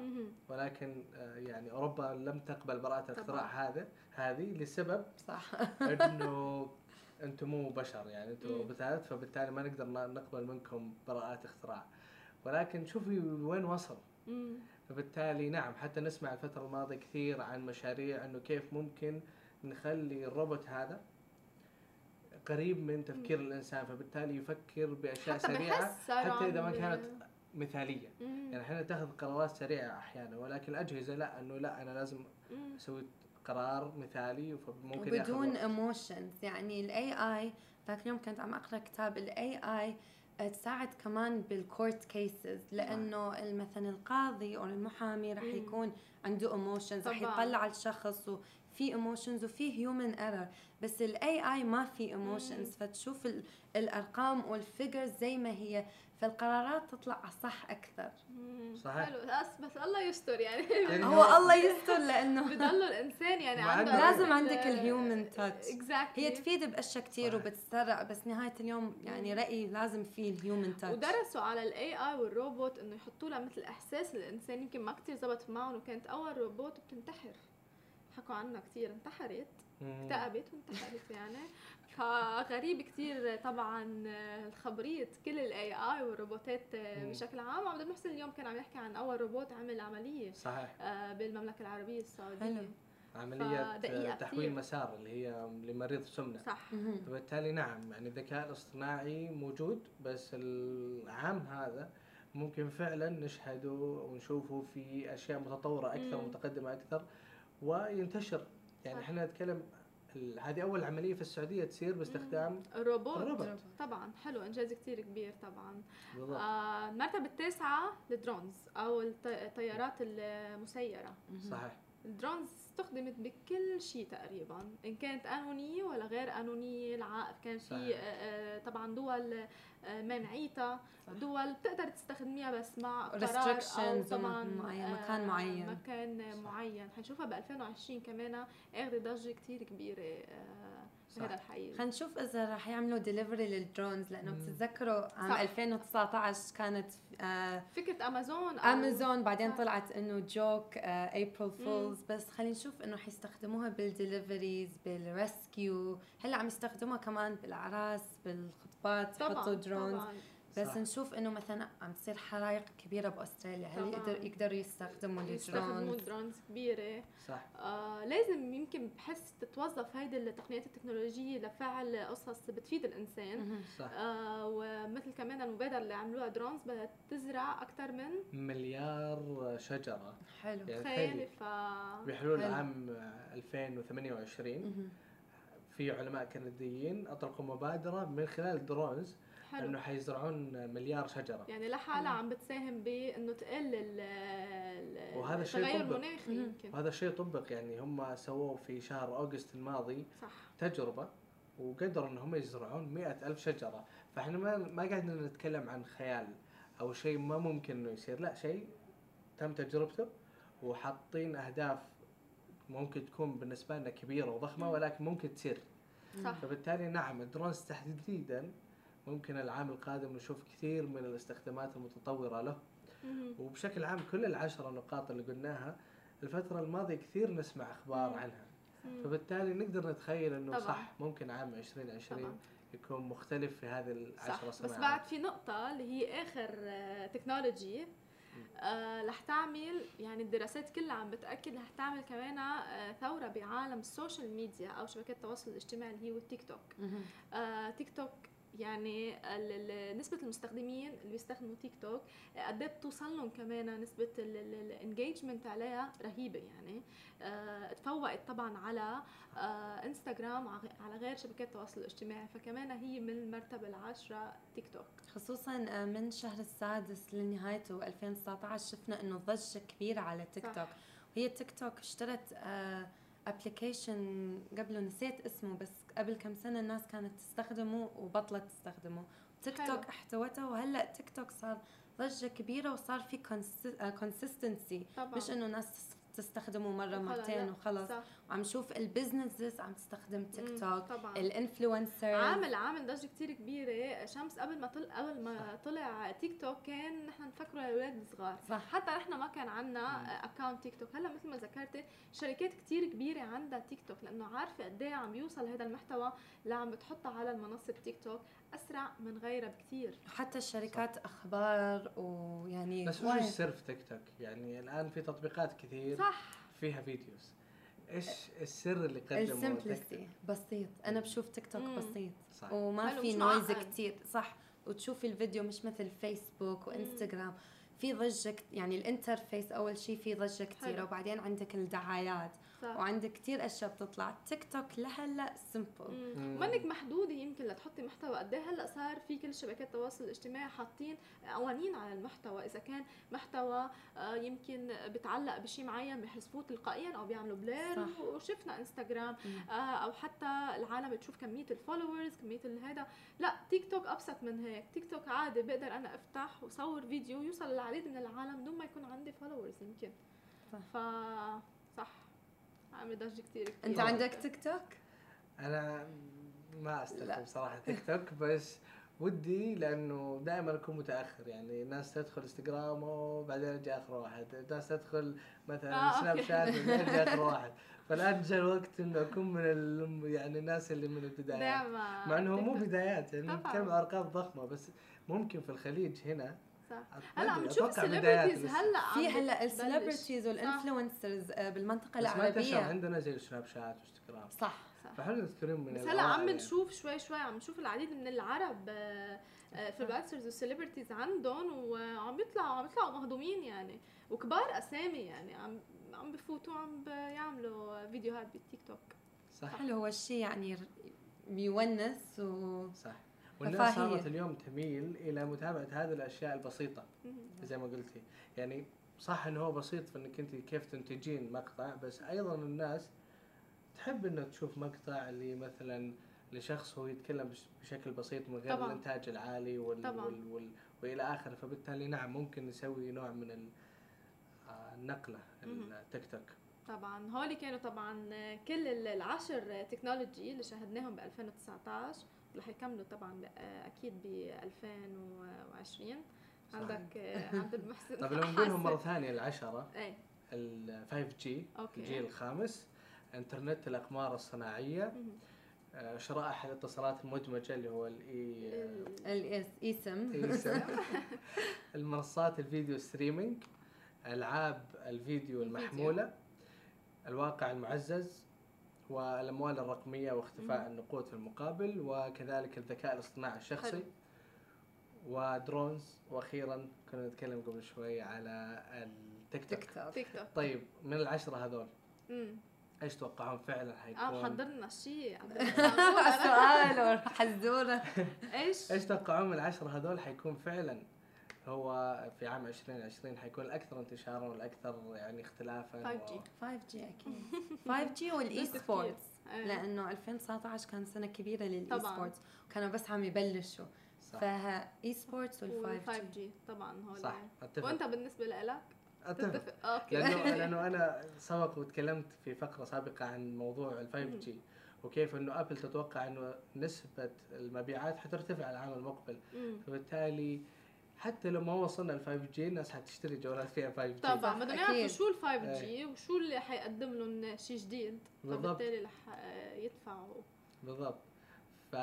ولكن آه، يعني أوروبا لم تقبل براءة الاختراع هذا هذه لسبب صح. إنه أنتم مو بشر يعني أنتم روبوتات فبالتالي ما نقدر نقبل منكم براءات اختراع. ولكن شوفي وين وصل. فبالتالي نعم حتى نسمع الفترة الماضية كثير عن مشاريع إنه كيف ممكن نخلي الروبوت هذا قريب من تفكير مم. الإنسان فبالتالي يفكر بأشياء حتى سريعة حتى إذا ما كانت مثالية. مم. يعني إحنا نتخذ قرارات سريعة أحيانا ولكن الأجهزة لا إنه لا أنا لازم أسوي قرار مثالي فممكن بدون emotions يعني ال AI ذاك اليوم كنت عم أقرأ كتاب ال AI تساعد كمان بال court cases لأنه مثلا القاضي أو المحامي رح يكون عنده emotions رح يطلع على الشخص وفي emotions وفي human error بس ال AI ما في emotions فتشوف الأرقام وال figures زي ما هي. فالقرارات تطلع صح أكثر. صحيح حلو. بس الله يستر يعني, يعني هو الله يستر لأنه بضل الإنسان يعني عنده لازم عندك ال human touch هي تفيد بأشياء كثير وبتسرع بس نهاية اليوم يعني رأيي لازم في ال human touch ودرسوا على ال AI والروبوت إنه يحطوا لها مثل إحساس الانسان يمكن ما كثير زبط معهم وكانت أول روبوت بتنتحر. حكوا عنها كثير انتحرت. اكتئبت وانتحرت يعني. فغريب كثير طبعا خبريه كل ال AI والروبوتات بشكل عام. عبد المحسن اليوم كان عم يحكي عن أول روبوت عمل عملية صحيح. آه، بالمملكة العربية السعودية. عملية تحويل مسار اللي هي لمريض سمنة. صح. فبالتالي نعم يعني الذكاء الاصطناعي موجود بس العام هذا ممكن فعلا نشهده ونشوفه في أشياء متطورة أكثر ومتقدمة أكثر وينتشر. يعني إحنا نتكلم هذه أول عملية في السعودية تصير باستخدام الروبوت, الروبوت. طبعا. حلو. إنجاز كثير كبير طبعا. بالضبط. آه المرتبة التاسعة ال drones أو الطيارات المسيرة. صحيح. ال drones استخدمت بكل شيء تقريبا إن كانت قانونيه ولا غير قانونيه العائق كان في آه، آه، طبعا دول آه، منعيتها. دول بتقدر تستخدميها بس مع قرار أو طبعا معين مكان معين. مكان معين. حنشوفها ب 2020 كمان. اخذ ضجة كثير كبيرة بهذا الحقيقة. خلينا نشوف إذا رح يعملوا delivery لل drones لأنه بتتذكروا عام 2019 كانت آه فكرة امازون امازون بعدين طلعت إنه joke April Fools بس خلينا نشوف إنه حيستخدموها بال deliveries بال rescue هلأ عم يستخدموها كمان بالاعراس بالخطبات يحطوا drones بس صح. نشوف إنه مثلا عم تصير حرائق كبيرة بأستراليا. هل يقدر يقدروا يستخدموا ال drones؟ يستخدموا drones كبيرة. صح. آه لازم يمكن بحس تتوظف هيدي التقنيات التكنولوجية لفعل قصص بتفيد الإنسان. صح. آه ومثل كمان المبادرة اللي عملوها drones بدها تزرع أكثر من مليار شجرة. حلو. يعني تخيلي. ف بحلول عام 2028 في علماء كنديين اطلقوا مبادرة من خلال ال drones حلو. أنه حيزرعون مليار شجرة. يعني لحالها عم بتساهم بانه تقل وهذا الشيء التغير المناخي يمكن. وهذا الشيء طبق. يعني هم سووه في شهر أوغست الماضي صح. تجربة وقدروا إن هم يزرعون مئة ألف شجرة. فإحنا ما ما قاعدين نتكلم عن خيال أو شيء ما ممكن إنه يصير. لا شيء تم تجربته وحاطين أهداف ممكن تكون بالنسبة لنا كبيرة وضخمة ولكن ممكن تصير. صح. فبالتالي نعم الدرونز تحديدا ممكن العام القادم نشوف كثير من الاستخدامات المتطورة له. وبشكل عام كل العشرة نقاط اللي قلناها الفترة الماضية كثير نسمع أخبار عنها. فبالتالي نقدر نتخيل إنه طبعا. صح ممكن عام 2020 طبعا. يكون مختلف في هذه العشر سنوات بس بعد في نقطة اللي هي آخر technology آه رح تعمل يعني الدراسات كلها عم بتأكد رح تعمل كمان آه ثورة بعالم ال social media أو شبكات التواصل الاجتماعي اللي هو التيك توك. آه تيك توك يعني نسبة المستخدمين اللي بيستخدموا تيك توك قد إيه بتوصل لهم كمان نسبة ال engagement عليها رهيبة يعني. آه تفوقت طبعا على انستغرام وعلى غير شبكات التواصل الاجتماعي فكمان هي من المرتبة العاشرة تيك توك خصوصا آه، من شهر السادس لنهايته 2019 شفنا إنه ضجة كبيرة على تيك توك وهي تيك توك اشترت آه application قبله نسيت اسمه بس قبل كم سنة الناس كانت تستخدمه وبطلت تستخدمه. تيك توك احتوته وهلأ تيك توك صار ضجة كبيرة وصار في consistency مش إنه ناس تستخدمه مرة مرتين وخلص صح. وعم شوف ال businesses عم تستخدم تيك توك ال influencer عامل عامل ضجة كثير كبيرة. شمس قبل ما طلع قبل ما طلع تيك توك كان نحن نفكره للاولاد الصغار. صح. حتى نحن ما كان عندنا account تيك توك هلأ مثل ما ذكرتي شركات كثير كبيرة عندها تيك توك لأنه عارفة قد إيه عم يوصل هذا المحتوى اللي عم بتحطه على المنصة تيك توك أسرع من غيرها بكثير حتى الشركات صح. أخبار ويعني بس وش السر في تيك توك. يعني الآن في تطبيقات كثير صح. فيها videos. إيش السر اللي قدمه ال simplicity بسيط. أنا بشوف تيك توك بسيط. صح. وما في noise كثير صح. وتشوفي الفيديو مش مثل فيسبوك وإنستغرام. في ضجة يعني ال interface أول شيء في ضجة كثيره وبعدين عندك الدعايات. صح. وعندك كثير أشياء بتطلع. تيك توك لهلا simple منك محدودة يمكن لتحطي محتوى. قد إيه هلأ صار في كل شبكات التواصل الاجتماعي حاطين قوانين على المحتوى؟ إذا كان محتوى آه، يمكن بتعلق بشيء معين بيحذفوه تلقائيا أو بيعملوا blur وشفنا انستغرام آه، أو حتى العالم بتشوف كمية ال followers كمية هذا لا تيك توك أبسط من هيك. تيك توك عادي بقدر أنا أفتح وصور فيديو يوصل للعديد من العالم بدون ما يكون عندي followers يمكن. ف صح. عامل ضجه كثير كثير أنت عندك تيك توك؟ أنا ما أستخدم صراحة تيك توك بس ودي لأنه دائما أكون متأخر. يعني الناس تدخل انستغرام وبعدين أجي آخر واحد، الناس تدخل مثلا آه سناب شات أجي آخر واحد، فالان جاء الوقت إنه أكون من يعني الناس اللي من البدايات. مع إنه مو بدايات يعني نتكلم أرقام ضخمة بس ممكن في الخليج هنا صح. هلا عم نشوف ال celebrities هلا في هلا ال celebrities وال influencers بالمنطقة العربيه بس ما عندنا زي السناب شات وإنستغرام. صح. فحلو تذكرين من بس هلا عم نشوف شوي شوي عم نشوف العديد من العرب آه، آه، في الباكسرز وال celebrities عندهم وعم يطلعوا عم يطلعوا مهضومين يعني. وكبار أسامي يعني عم عم بفوتوا عم بيعملوا فيديوهات بالتيك توك. صح. حلو هو الشيء يعني بيونس و صح. والناس صارت اليوم تميل إلى متابعة هذه الأشياء البسيطة زي ما قلتي. يعني صح إنه هو بسيط في إنك أنت كيف تنتجين مقطع بس أيضا الناس تحب انه تشوف مقطع اللي مثلا لشخص هو يتكلم بشكل بسيط من غير طبعا. الإنتاج العالي وال, طبعا. وال, وال وإلى آخره. فبالتالي نعم ممكن نسوي نوع من آه، النقلة التيك توك. طبعا. هولي كانوا طبعا كل العشر technology اللي شاهدناهم ب 2019 رح يكملوا طبعا أكيد ب 2020 عندك عبد المحسن طيب لو نقولهم مرة ثانية العشرة إيه. ال 5G الجيل الخامس إنترنت الأقمار الصناعية شرائح الاتصالات المدمجة اللي هو الاي الاي ايسم المنصات ال video streaming ألعاب الفيديو. المحمولة الواقع المعزز والأموال الرقمية واختفاء النقود في المقابل وكذلك الذكاء الاصطناعي الشخصي. و drones وأخيرا كنا نتكلم قبل شوي على التيك توك. تيك توك. طيب من العشرة هذول؟ إيش تتوقعون فعلا حيكون؟ آه حضرنا شيء. سؤال حزوره إيش؟ إيش؟ تتوقعون من العشرة هذول حيكون فعلا؟ هو في عام 2020 حيكون الأكثر انتشارا والأكثر يعني اختلافا 5 G 5G أكيد. 5G وال e-sports لأنه 2019 كان سنة كبيرة لل e-sports وكانوا بس عم يبلشوا. فها e-sports وال 5G طبعا هو صح. أتفق. وأنت بالنسبة لك أتفق. okay. لأنه لأنه أنا سبق وتكلمت في فقرة سابقة عن موضوع ال 5G وكيف إنه Apple تتوقع إنه نسبة المبيعات حترتفع العام المقبل. فبالتالي حتى لو ما وصلنا ل 5 G الناس حتشتري جوالات فيها 5 G طبعا بدهم يعرفوا شو ال 5 G إيه. وشو اللي حيقدم لهم شيء جديد فبالتالي رح يدفعوا. بالضبط. ف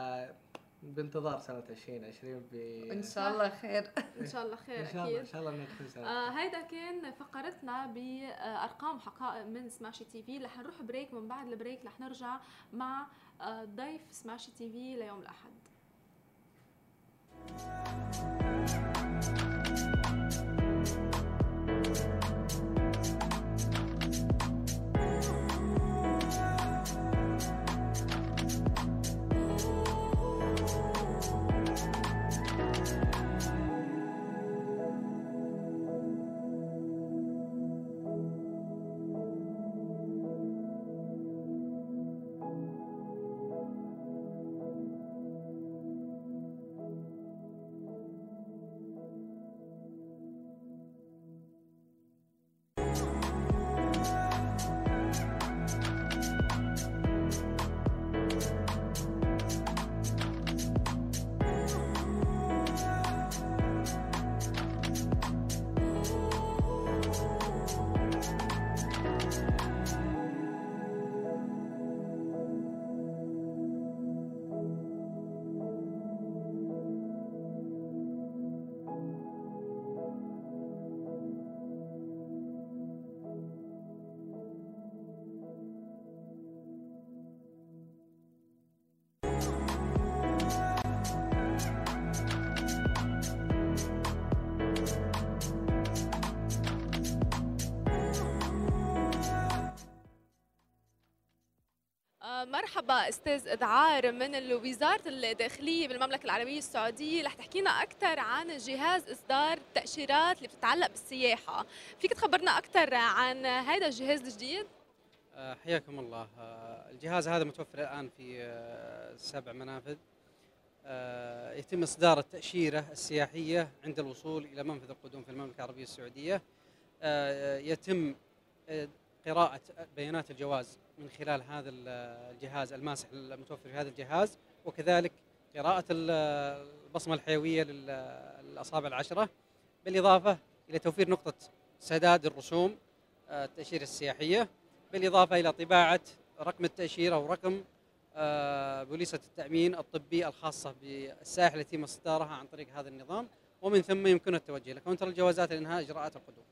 بانتظار سنة 2020 ب إن شاء الله خير. إن شاء الله خير إن شاء الله إن شاء الله نكون سنة آه هيدا كان فقرتنا بارقام وحقائق من سماشي TV رح نروح break من بعد ال break رح نرجع مع آه ضيف سماشي تي في ليوم الأحد. مرحبا أستاذ اذعار من وزاره الداخلية بالمملكة العربية السعودية رح تحكينا أكثر عن جهاز إصدار التاشيرات اللي بتتعلق بالسياحة. فيك تخبرنا أكثر عن هذا الجهاز الجديد؟ آه، حياكم الله. آه، الجهاز هذا متوفر الآن في آه، سبع منافذ. يتم إصدار التأشيرة السياحية عند الوصول إلى منفذ القدوم في المملكة العربية السعودية. يتم قراءة بيانات الجواز من خلال هذا الجهاز الماسح المتوفر في هذا الجهاز وكذلك قراءة البصمة الحيوية للأصابع العشرة بالإضافة إلى توفير نقطة سداد الرسوم آه، التأشيرة السياحية بالإضافة إلى طباعة رقم التأشيرة ورقم آه، بوليصة التأمين الطبي الخاصة بالسائح التي يتم إصدارها عن طريق هذا النظام ومن ثم يمكنه التوجه إلى counter الجوازات لإنهاء إجراءات القدوم.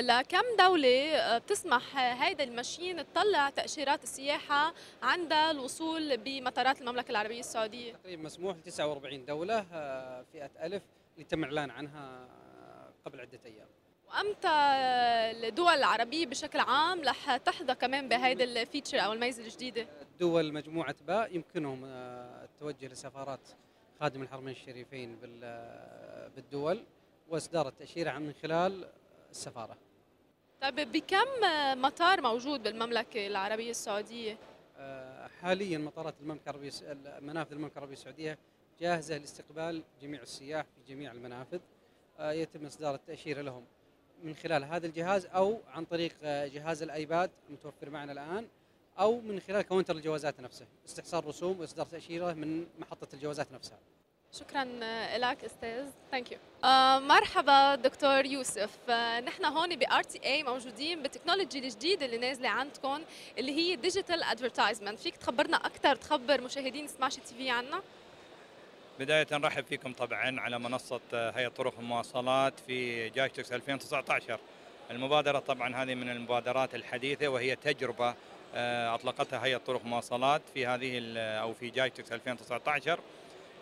لكم دولة آه، بتسمح هيدا ال machine تطلع تأشيرات السياحة عند الوصول بمطارات المملكة العربية السعودية؟ تقريبا مسموح ل 49 دولة آه، فئة ألف اللي تم الإعلان عنها قبل عدة أيام. وأمتى الدول العربية بشكل عام رح تحظى كمان بهيدا ال feature أو الميزة الجديدة؟ دول مجموعة باء يمكنهم التوجه لسفارات خادم الحرمين الشريفين بالدول وإصدار التأشيرة من خلال السفارة. طيب بكم مطار موجود بالمملكة العربية السعودية؟ آه، حاليا مطارات المملكة العربية منافذ المملكة العربية السعودية جاهزة لاستقبال جميع السياح في جميع المنافذ آه، يتم إصدار التأشيرة لهم من خلال هذا الجهاز أو عن طريق آه، جهاز الآيباد المتوفر معنا الآن أو من خلال كاونتر الجوازات نفسه استحصال رسوم وإصدار تأشيرة من محطة الجوازات نفسها شكرا لك أستاذ. thank you آه مرحبا دكتور يوسف. آه نحن هون ب RTA موجودين بال technology الجديدة اللي نازلة عندكم اللي هي digital advertisement فيك تخبرنا أكثر تخبر مشاهدين سماشي TV عنها بداية نرحب فيكم طبعا على منصة هيئة طرق المواصلات في جايتكس 2019 المبادرة طبعا هذه من المبادرات الحديثة وهي تجربة آه، أطلقتها هيئة طرق المواصلات في هذه أو في جايتكس 2019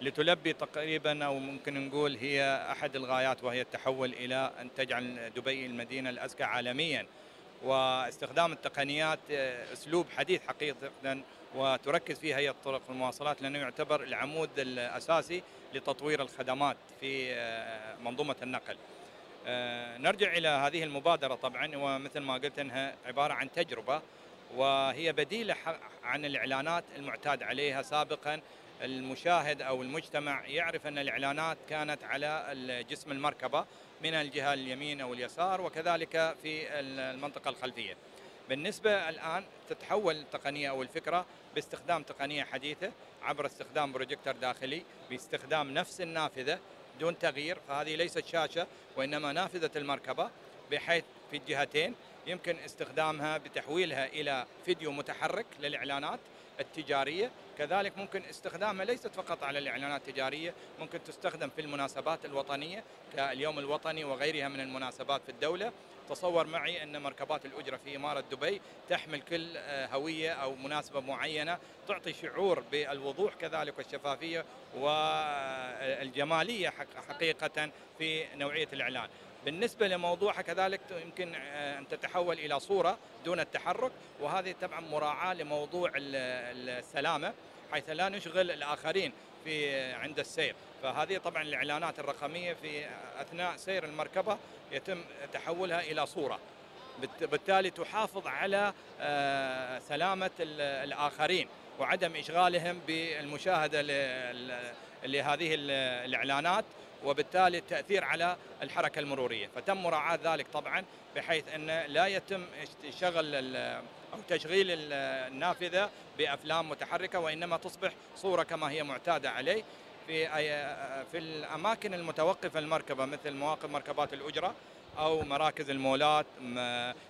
لتلبي تقريبا أو ممكن نقول هي أحد الغايات وهي التحول إلى أن تجعل دبي المدينة الأزكى عالميا واستخدام التقنيات آه، أسلوب حديث حقيقه وتركز فيه هيئه طرق المواصلات لأنه يعتبر العمود الأساسي لتطوير الخدمات في آه، منظومة النقل. آه، نرجع إلى هذه المبادرة طبعا ومثل ما قلت إنها عبارة عن تجربة وهي بديلة عن الإعلانات المعتاد عليها سابقا المشاهد أو المجتمع يعرف أن الإعلانات كانت على جسم المركبة من الجهة اليمين أو اليسار وكذلك في المنطقة الخلفية. بالنسبة الآن تتحول التقنية أو الفكرة باستخدام تقنية حديثة عبر استخدام بروجيكتور داخلي باستخدام نفس النافذة دون تغيير فهذه ليست شاشة وإنما نافذة المركبة بحيث في الجهتين يمكن استخدامها بتحويلها إلى فيديو متحرك للإعلانات التجارية. كذلك ممكن استخدامها ليست فقط على الإعلانات التجارية ممكن تستخدم في المناسبات الوطنية كاليوم الوطني وغيرها من المناسبات في الدولة. تصور معي أن مركبات الأجرة في إمارة دبي تحمل كل آه، هوية أو مناسبة معينة تعطي شعور بالوضوح كذلك والشفافية والجمالية حقيقة في نوعية الإعلان. بالنسبة لموضوعها كذلك يمكن آه، أن تتحول إلى صورة دون التحرك وهذه طبعا مراعاة لموضوع السلامة حيث لا نشغل الآخرين في عند السير. فهذه طبعا الإعلانات الرقمية في أثناء سير المركبة يتم تحولها إلى صورة. بالتالي تحافظ على آه، سلامة الآخرين وعدم إشغالهم بالمشاهدة لهذه الإعلانات. وبالتالي التأثير على الحركة المرورية فتم مراعاة ذلك طبعا بحيث أن لا يتم شغل أو تشغيل النافذة بأفلام متحركة وإنما تصبح صورة كما هي معتادة عليه في في الأماكن المتوقفة المركبه مثل مواقف مركبات الأجرة أو مراكز المولات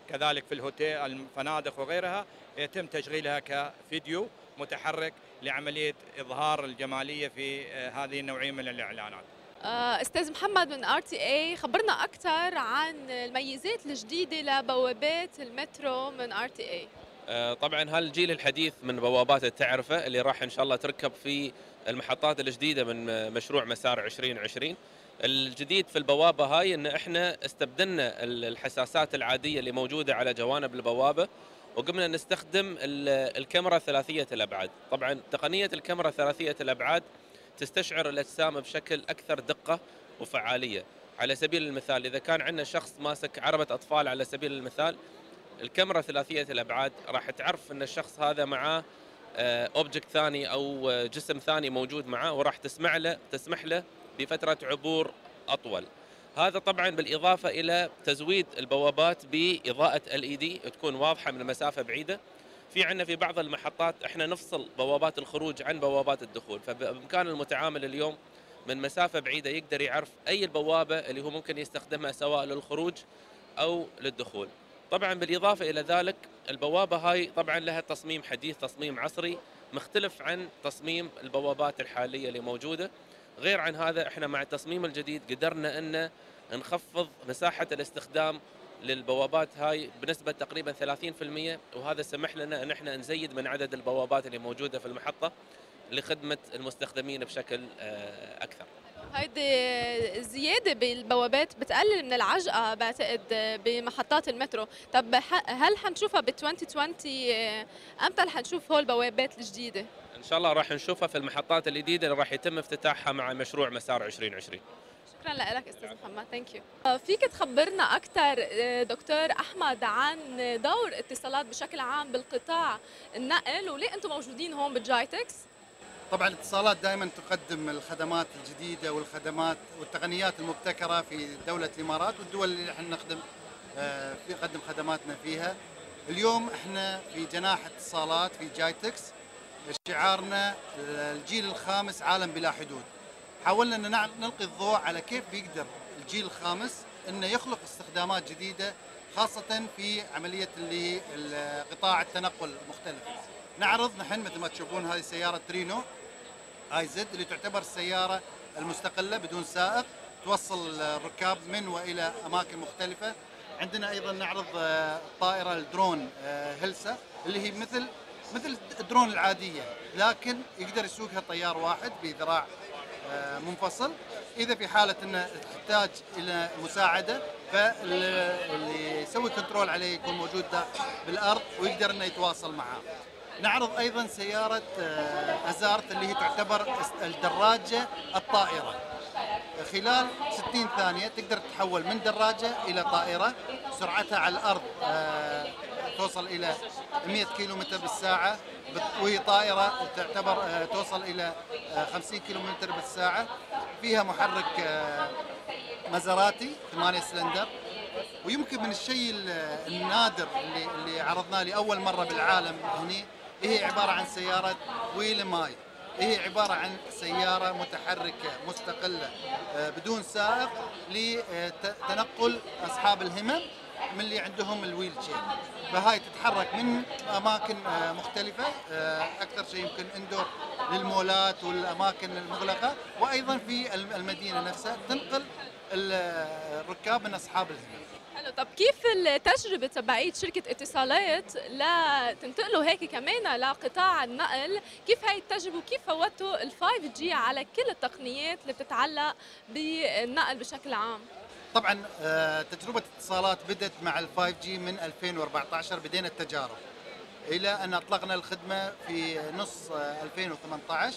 كذلك في الهوتيل الفنادق وغيرها يتم تشغيلها كفيديو متحرك لعملية إظهار الجمالية في هذه النوعية من الإعلانات. آه، أستاذ محمد من RTA خبرنا أكثر عن الميزات الجديدة لبوابات المترو من RTA طبعا هالجيل الحديث من بوابات التعرفه اللي راح إن شاء الله تركب في المحطات الجديدة من مشروع مسار 2020 الجديد في البوابة هاي إن إحنا استبدلنا الحساسات العادية اللي موجودة على جوانب البوابة وقمنا نستخدم الكاميرا ثلاثية الأبعاد. طبعا تقنية الكاميرا ثلاثية الأبعاد تستشعر الأجسام بشكل أكثر دقة وفعالية. على سبيل المثال إذا كان عندنا شخص ماسك عربة أطفال على سبيل المثال الكاميرا ثلاثية الأبعاد راح تعرف إن الشخص هذا معاه object آه، ثاني أو آه، جسم ثاني موجود معاه وراح تسمع له تسمح له بفترة عبور أطول. هذا طبعا بالإضافة إلى تزويد البوابات بإضاءة LED تكون واضحة من مسافة بعيدة. في عندنا في بعض المحطات إحنا نفصل بوابات الخروج عن بوابات الدخول فبإمكان المتعامل اليوم من مسافة بعيدة يقدر يعرف أي البوابة اللي هو ممكن يستخدمها سواء للخروج أو للدخول. طبعا بالإضافة إلى ذلك البوابة هاي طبعا لها تصميم حديث تصميم عصري مختلف عن تصميم البوابات الحالية اللي موجودة. غير عن هذا إحنا مع التصميم الجديد قدرنا ان نخفض مساحة الاستخدام للبوابات هاي بنسبة تقريبا 30% وهذا سمح لنا إن إحنا نزيد من عدد البوابات اللي موجودة في المحطة لخدمة المستخدمين بشكل آه، أكثر. هيدي الزيادة بالبوابات بتقلل من العجقة بعتقد بمحطات المترو. طب هل حنشوفها ب 2020 آه، أمتى حنشوف هول البوابات الجديدة؟ إن شاء الله راح نشوفها في المحطات الجديدة اللي راح يتم افتتاحها مع مشروع مسار 2020 شكرا لك أستاذ محمد. thank you فيك تخبرنا أكثر آه، دكتور أحمد عن دور اتصالات بشكل عام بالقطاع النقل وليه أنتم موجودين هون بالجايتكس طبعا الاتصالات دائما تقدم الخدمات الجديدة والخدمات والتقنيات المبتكرة في دولة الإمارات والدول اللي إحنا نخدم آه، في نقدم خدماتنا فيها. اليوم إحنا في جناح اتصالات في جايتكس شعارنا الجيل الخامس عالم بلا حدود. حاولنا إن نلقي الضوء على كيف بيقدر الجيل الخامس إنه يخلق استخدامات جديدة خاصة في عملية اللي قطاع التنقل المختلف. نعرض نحن مثل ما تشوفون هذه سيارة ترينو آي زد اللي تعتبر السيارة المستقلة بدون سائق توصل الركاب من وإلى أماكن مختلفة. عندنا أيضا نعرض الطائره الدرون هلسا اللي هي مثل مثل الدرون العادية لكن يقدر يسوقها طيار واحد بذراع آه، منفصل إذا في حالة انه تحتاج إلى مساعدة فاللي يسوي كنترول عليه يكون موجود بالأرض ويقدر إنه يتواصل معاه. نعرض أيضا سيارة آه، أزارت اللي هي تعتبر الدراجة الطائرة. خلال 60 ثانية تقدر تتحول من دراجة إلى طائرة. سرعتها على الأرض آه، توصل إلى 100 كيلو متر بالساعة. وهي طائرة تعتبر آه، توصل إلى 50 آه، كيلو متر بالساعة. فيها محرك مزراتي 8 سلندر. ويمكن من الشيء النادر اللي عرضناه لأول مرة بالعالم هنا هي عبارة عن سيارة Whill Me هي عبارة عن سيارة متحركة مستقلة بدون سائق لتنقل أصحاب الهمم من اللي عندهم ال wheelchair فهاي تتحرك من أماكن آه، مختلفة آه، أكثر شيء يمكن indoor للمولات والأماكن المغلقة. وأيضا في المدينة نفسها تنقل الركاب من أصحاب الهمم. حلو طب كيف التجربة تبعية شركة اتصالات لتنتقلوا هيك كمان لقطاع النقل؟ كيف هاي التجربة وكيف فوتوا ال 5 G على كل التقنيات اللي بتتعلق بالنقل بشكل عام؟ طبعا آه، تجربة اتصالات بدت مع ال 5 G من 2014 بدينا التجارب إلى أن أطلقنا الخدمة في نص 2018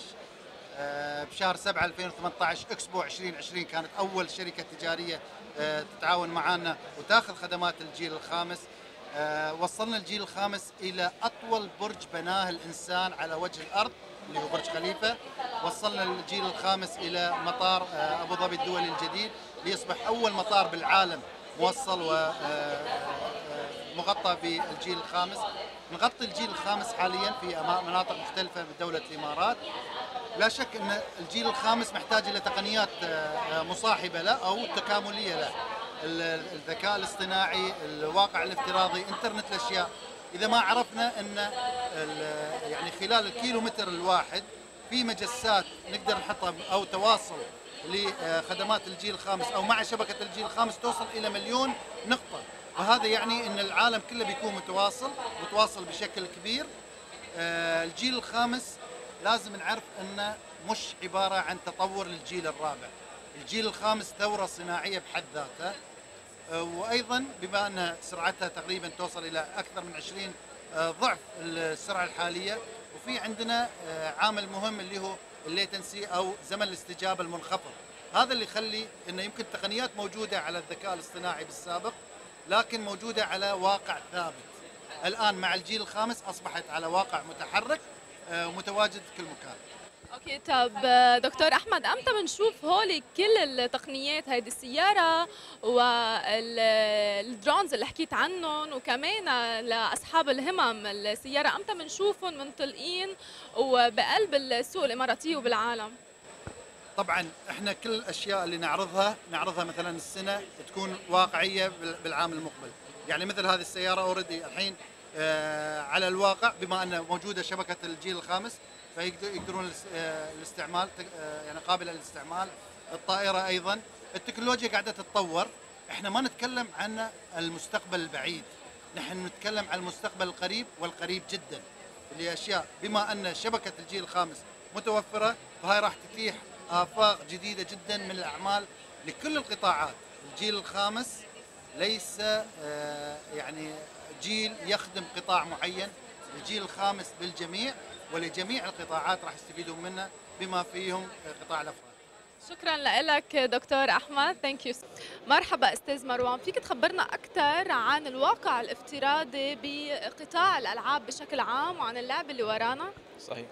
آه، بشهر 7 2018 اكسبو 2020 كانت أول شركة تجارية آه، تتعاون معنا وتاخذ خدمات الجيل الخامس. وصلنا الجيل الخامس إلى أطول برج بناه الإنسان على وجه الأرض اللي هو برج خليفة. وصلنا الجيل الخامس إلى مطار أبو ظبي الدولي الجديد ليصبح أول مطار بالعالم موصل ومغطى آه، آه، بالجيل الخامس. نغطي الجيل الخامس حاليا في مناطق مختلفة بدولة الإمارات. لا شك أن الجيل الخامس محتاج إلى تقنيات آه، مصاحبة له أو تكاملية له. الذكاء الاصطناعي الواقع الافتراضي إنترنت الأشياء. إذا ما عرفنا أن يعني خلال الكيلو متر الواحد في مجسات نقدر نحطها أو تواصل لخدمات الجيل الخامس أو مع شبكة الجيل الخامس توصل إلى مليون نقطة. وهذا يعني إن العالم كله بيكون متواصل متواصل بشكل كبير. آه، الجيل الخامس لازم نعرف إنه مش عبارة عن تطور للجيل الرابع. الجيل الخامس ثوره صناعية بحد ذاتها. آه، وأيضا بما أن سرعتها تقريبا توصل إلى أكثر من 20 آه، ضعف السرعة الحالية. وفي عندنا عامل مهم اللي هو ال latency أو زمن الاستجابة المنخفض. هذا اللي يخلي انه يمكن تقنيات موجودة على الذكاء الاصطناعي بالسابق لكن موجودة على واقع ثابت. الآن مع الجيل الخامس أصبحت على واقع متحرك آه، ومتواجد في كل مكان. okay طب دكتور أحمد أمتى بنشوف هولي كل التقنيات هيدي السيارة وال drones اللي حكيت عنهم وكمان لأصحاب الهمم السيارة؟ أمتى بنشوفهم منطلقين وبقلب السوق الإماراتية وبالعالم؟ طبعا إحنا كل الأشياء اللي نعرضها نعرضها مثلا السنة تكون واقعية بالعام المقبل. يعني مثل هذه السيارة already الحين آه، على الواقع بما أن موجودة شبكة الجيل الخامس فيقدرون آه، الاستعمال آه، يعني قابله للاستعمال الطائرة أيضا. التكنولوجيا قاعدة تتطور. إحنا ما نتكلم عن المستقبل البعيد. نحن نتكلم عن المستقبل القريب والقريب جدا. اللي أشياء بما أن شبكة الجيل الخامس متوفرة فهاي راح تتيح آفاق جديدة جدا من الأعمال لكل القطاعات. الجيل الخامس ليس آه، يعني جيل يخدم قطاع معين. الجيل الخامس للجميع ولجميع القطاعات راح يستفيدون منه بما فيهم قطاع الأفراد. شكرا لك دكتور أحمد. thank you مرحبا أستاذ مروان. فيك تخبرنا أكثر عن الواقع الافتراضي بقطاع الألعاب بشكل عام وعن اللعب اللي ورانا؟ صحيح.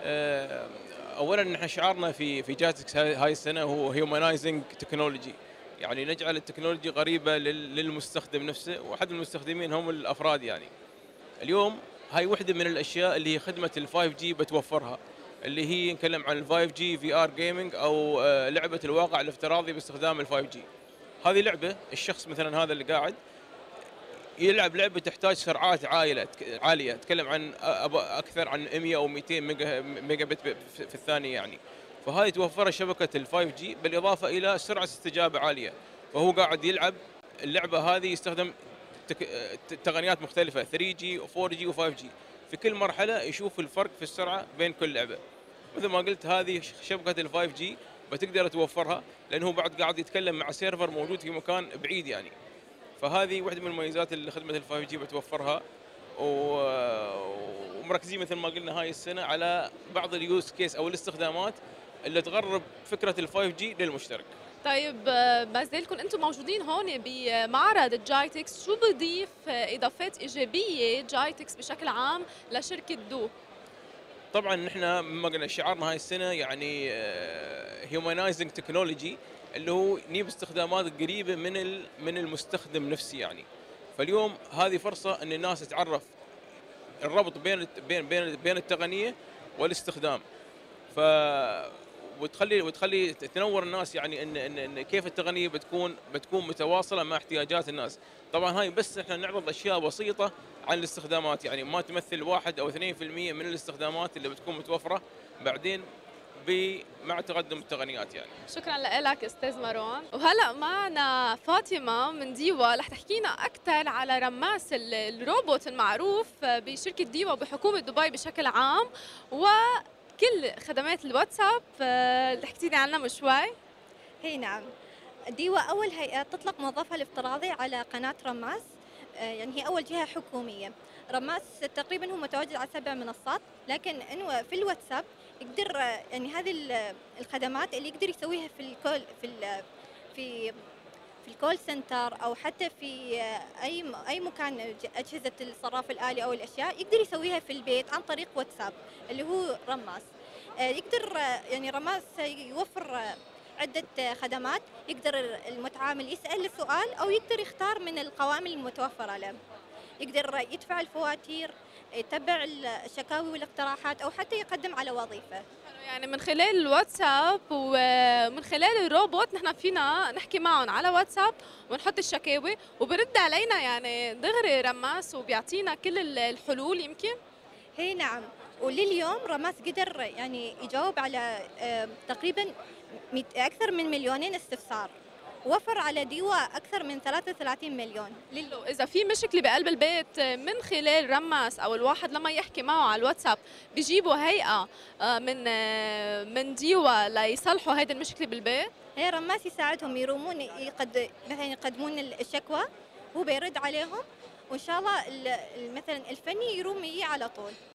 آه، اولا نحن شعارنا في في جايتكس هاي السنة هو humanizing technology يعني نجعل التكنولوجيا قريبه للمستخدم نفسه وأحد المستخدمين هم الأفراد يعني. اليوم هاي وحدة من الأشياء اللي هي خدمة ال 5G بتوفرها. اللي هي نتكلم عن ال 5G VR gaming أو آه، لعبة الواقع الافتراضي باستخدام ال 5G هذه لعبة الشخص مثلا هذا اللي قاعد يلعب لعبة تحتاج سرعات عاليه عالية. اتكلم عن أكثر عن 100 أو 200 mega megabit في الثانية يعني. فهذه توفر شبكة ال 5G بالإضافة إلى سرعة استجابة عالية. فهو قاعد يلعب اللعبة هذه يستخدم تقنيات مختلفة 3 جي و4 جي و5 جي في كل مرحلة يشوف الفرق في السرعة بين كل لعبة. مثل ما قلت هذه شبكة ال 5G بتقدر توفرها لأنه بعد قاعد يتكلم مع server موجود في مكان بعيد يعني. فهذه واحدة من المميزات اللي خدمة ال 5G بتوفرها. ومركزين مثل ما قلنا هاي السنة على بعض ال use case أو الاستخدامات اللي تقرب فكرة ال 5G للمشترك. طيب ما زالكم أنتم موجودين هون بمعرض جايتكس. شو بضيف إضافات إيجابية جايتكس بشكل عام لشركة دو؟ طبعا نحن ما قلنا شعارنا هاي السنة يعني humanizing آه، technology اللي هو نجيب استخدامات قريبة من من المستخدم نفسه يعني. فاليوم هذه فرصة إن الناس تتعرف الربط بين بين بين بين التقنية والاستخدام. ف وتخلي وتخلي تنور الناس يعني ان ان, إن كيف التقنيه بتكون بتكون متواصلة مع احتياجات الناس. طبعا هاي بس إحنا نعرض أشياء بسيطة عن الاستخدامات يعني ما تمثل واحد أو 2% من الاستخدامات اللي بتكون متوفرة بعدين مع تقدم التقنيات يعني. شكرا لك أستاذ مروان. وهلأ معنا فاطمة من ديوا رح تحكينا أكثر على رماس الروبوت المعروف بشركة ديوا بحكومه دبي بشكل عام وكل خدمات الواتساب آه، اللي حكيتي عنها شوي. هي نعم. ديوا أول هيئة تطلق موظفها الافتراضي على قناة رماس آه، يعني هي أول جهة حكومية. رماس تقريبا هو متواجد على سبع منصات لكن إنه في الواتساب يقدر يعني هذه الخدمات اللي يقدر يسويها في ال call في في في ال call center أو حتى في أي أي مكان أجهزة الصراف الآلي أو الأشياء يقدر يسويها في البيت عن طريق واتساب اللي هو رماس. يقدر يعني رماس يوفر عدة خدمات. يقدر المتعامل يسأل السؤال أو يقدر يختار من القوائم المتوفرة له. يقدر يدفع الفواتير يتبع الشكاوي والاقتراحات أو حتى يقدم على وظيفة. يعني من خلال الواتساب ومن خلال الروبوت نحن فينا نحكي معهم على واتساب ونحط الشكاوي وبرد علينا يعني دغري رماس وبيعطينا كل الحلول يمكن؟ هي نعم. ولليوم رماس قدر يعني يجاوب على تقريبا أكثر من مليونين استفسار. وفر على ديوا أكثر من 33 مليون. للو إذا في مشكلة بقلب البيت من خلال رماس أو الواحد لما يحكي معه على الواتساب بيجيبوا هيئة آه، من آه، من ديوا ليصلحوا هيدي المشكلة بالبيت؟ هي رماس يساعدهم يرومون يقد مثلا يقدمون الشكوى هو بيرد عليهم وإن شاء الله مثلا الفني يروم على طول.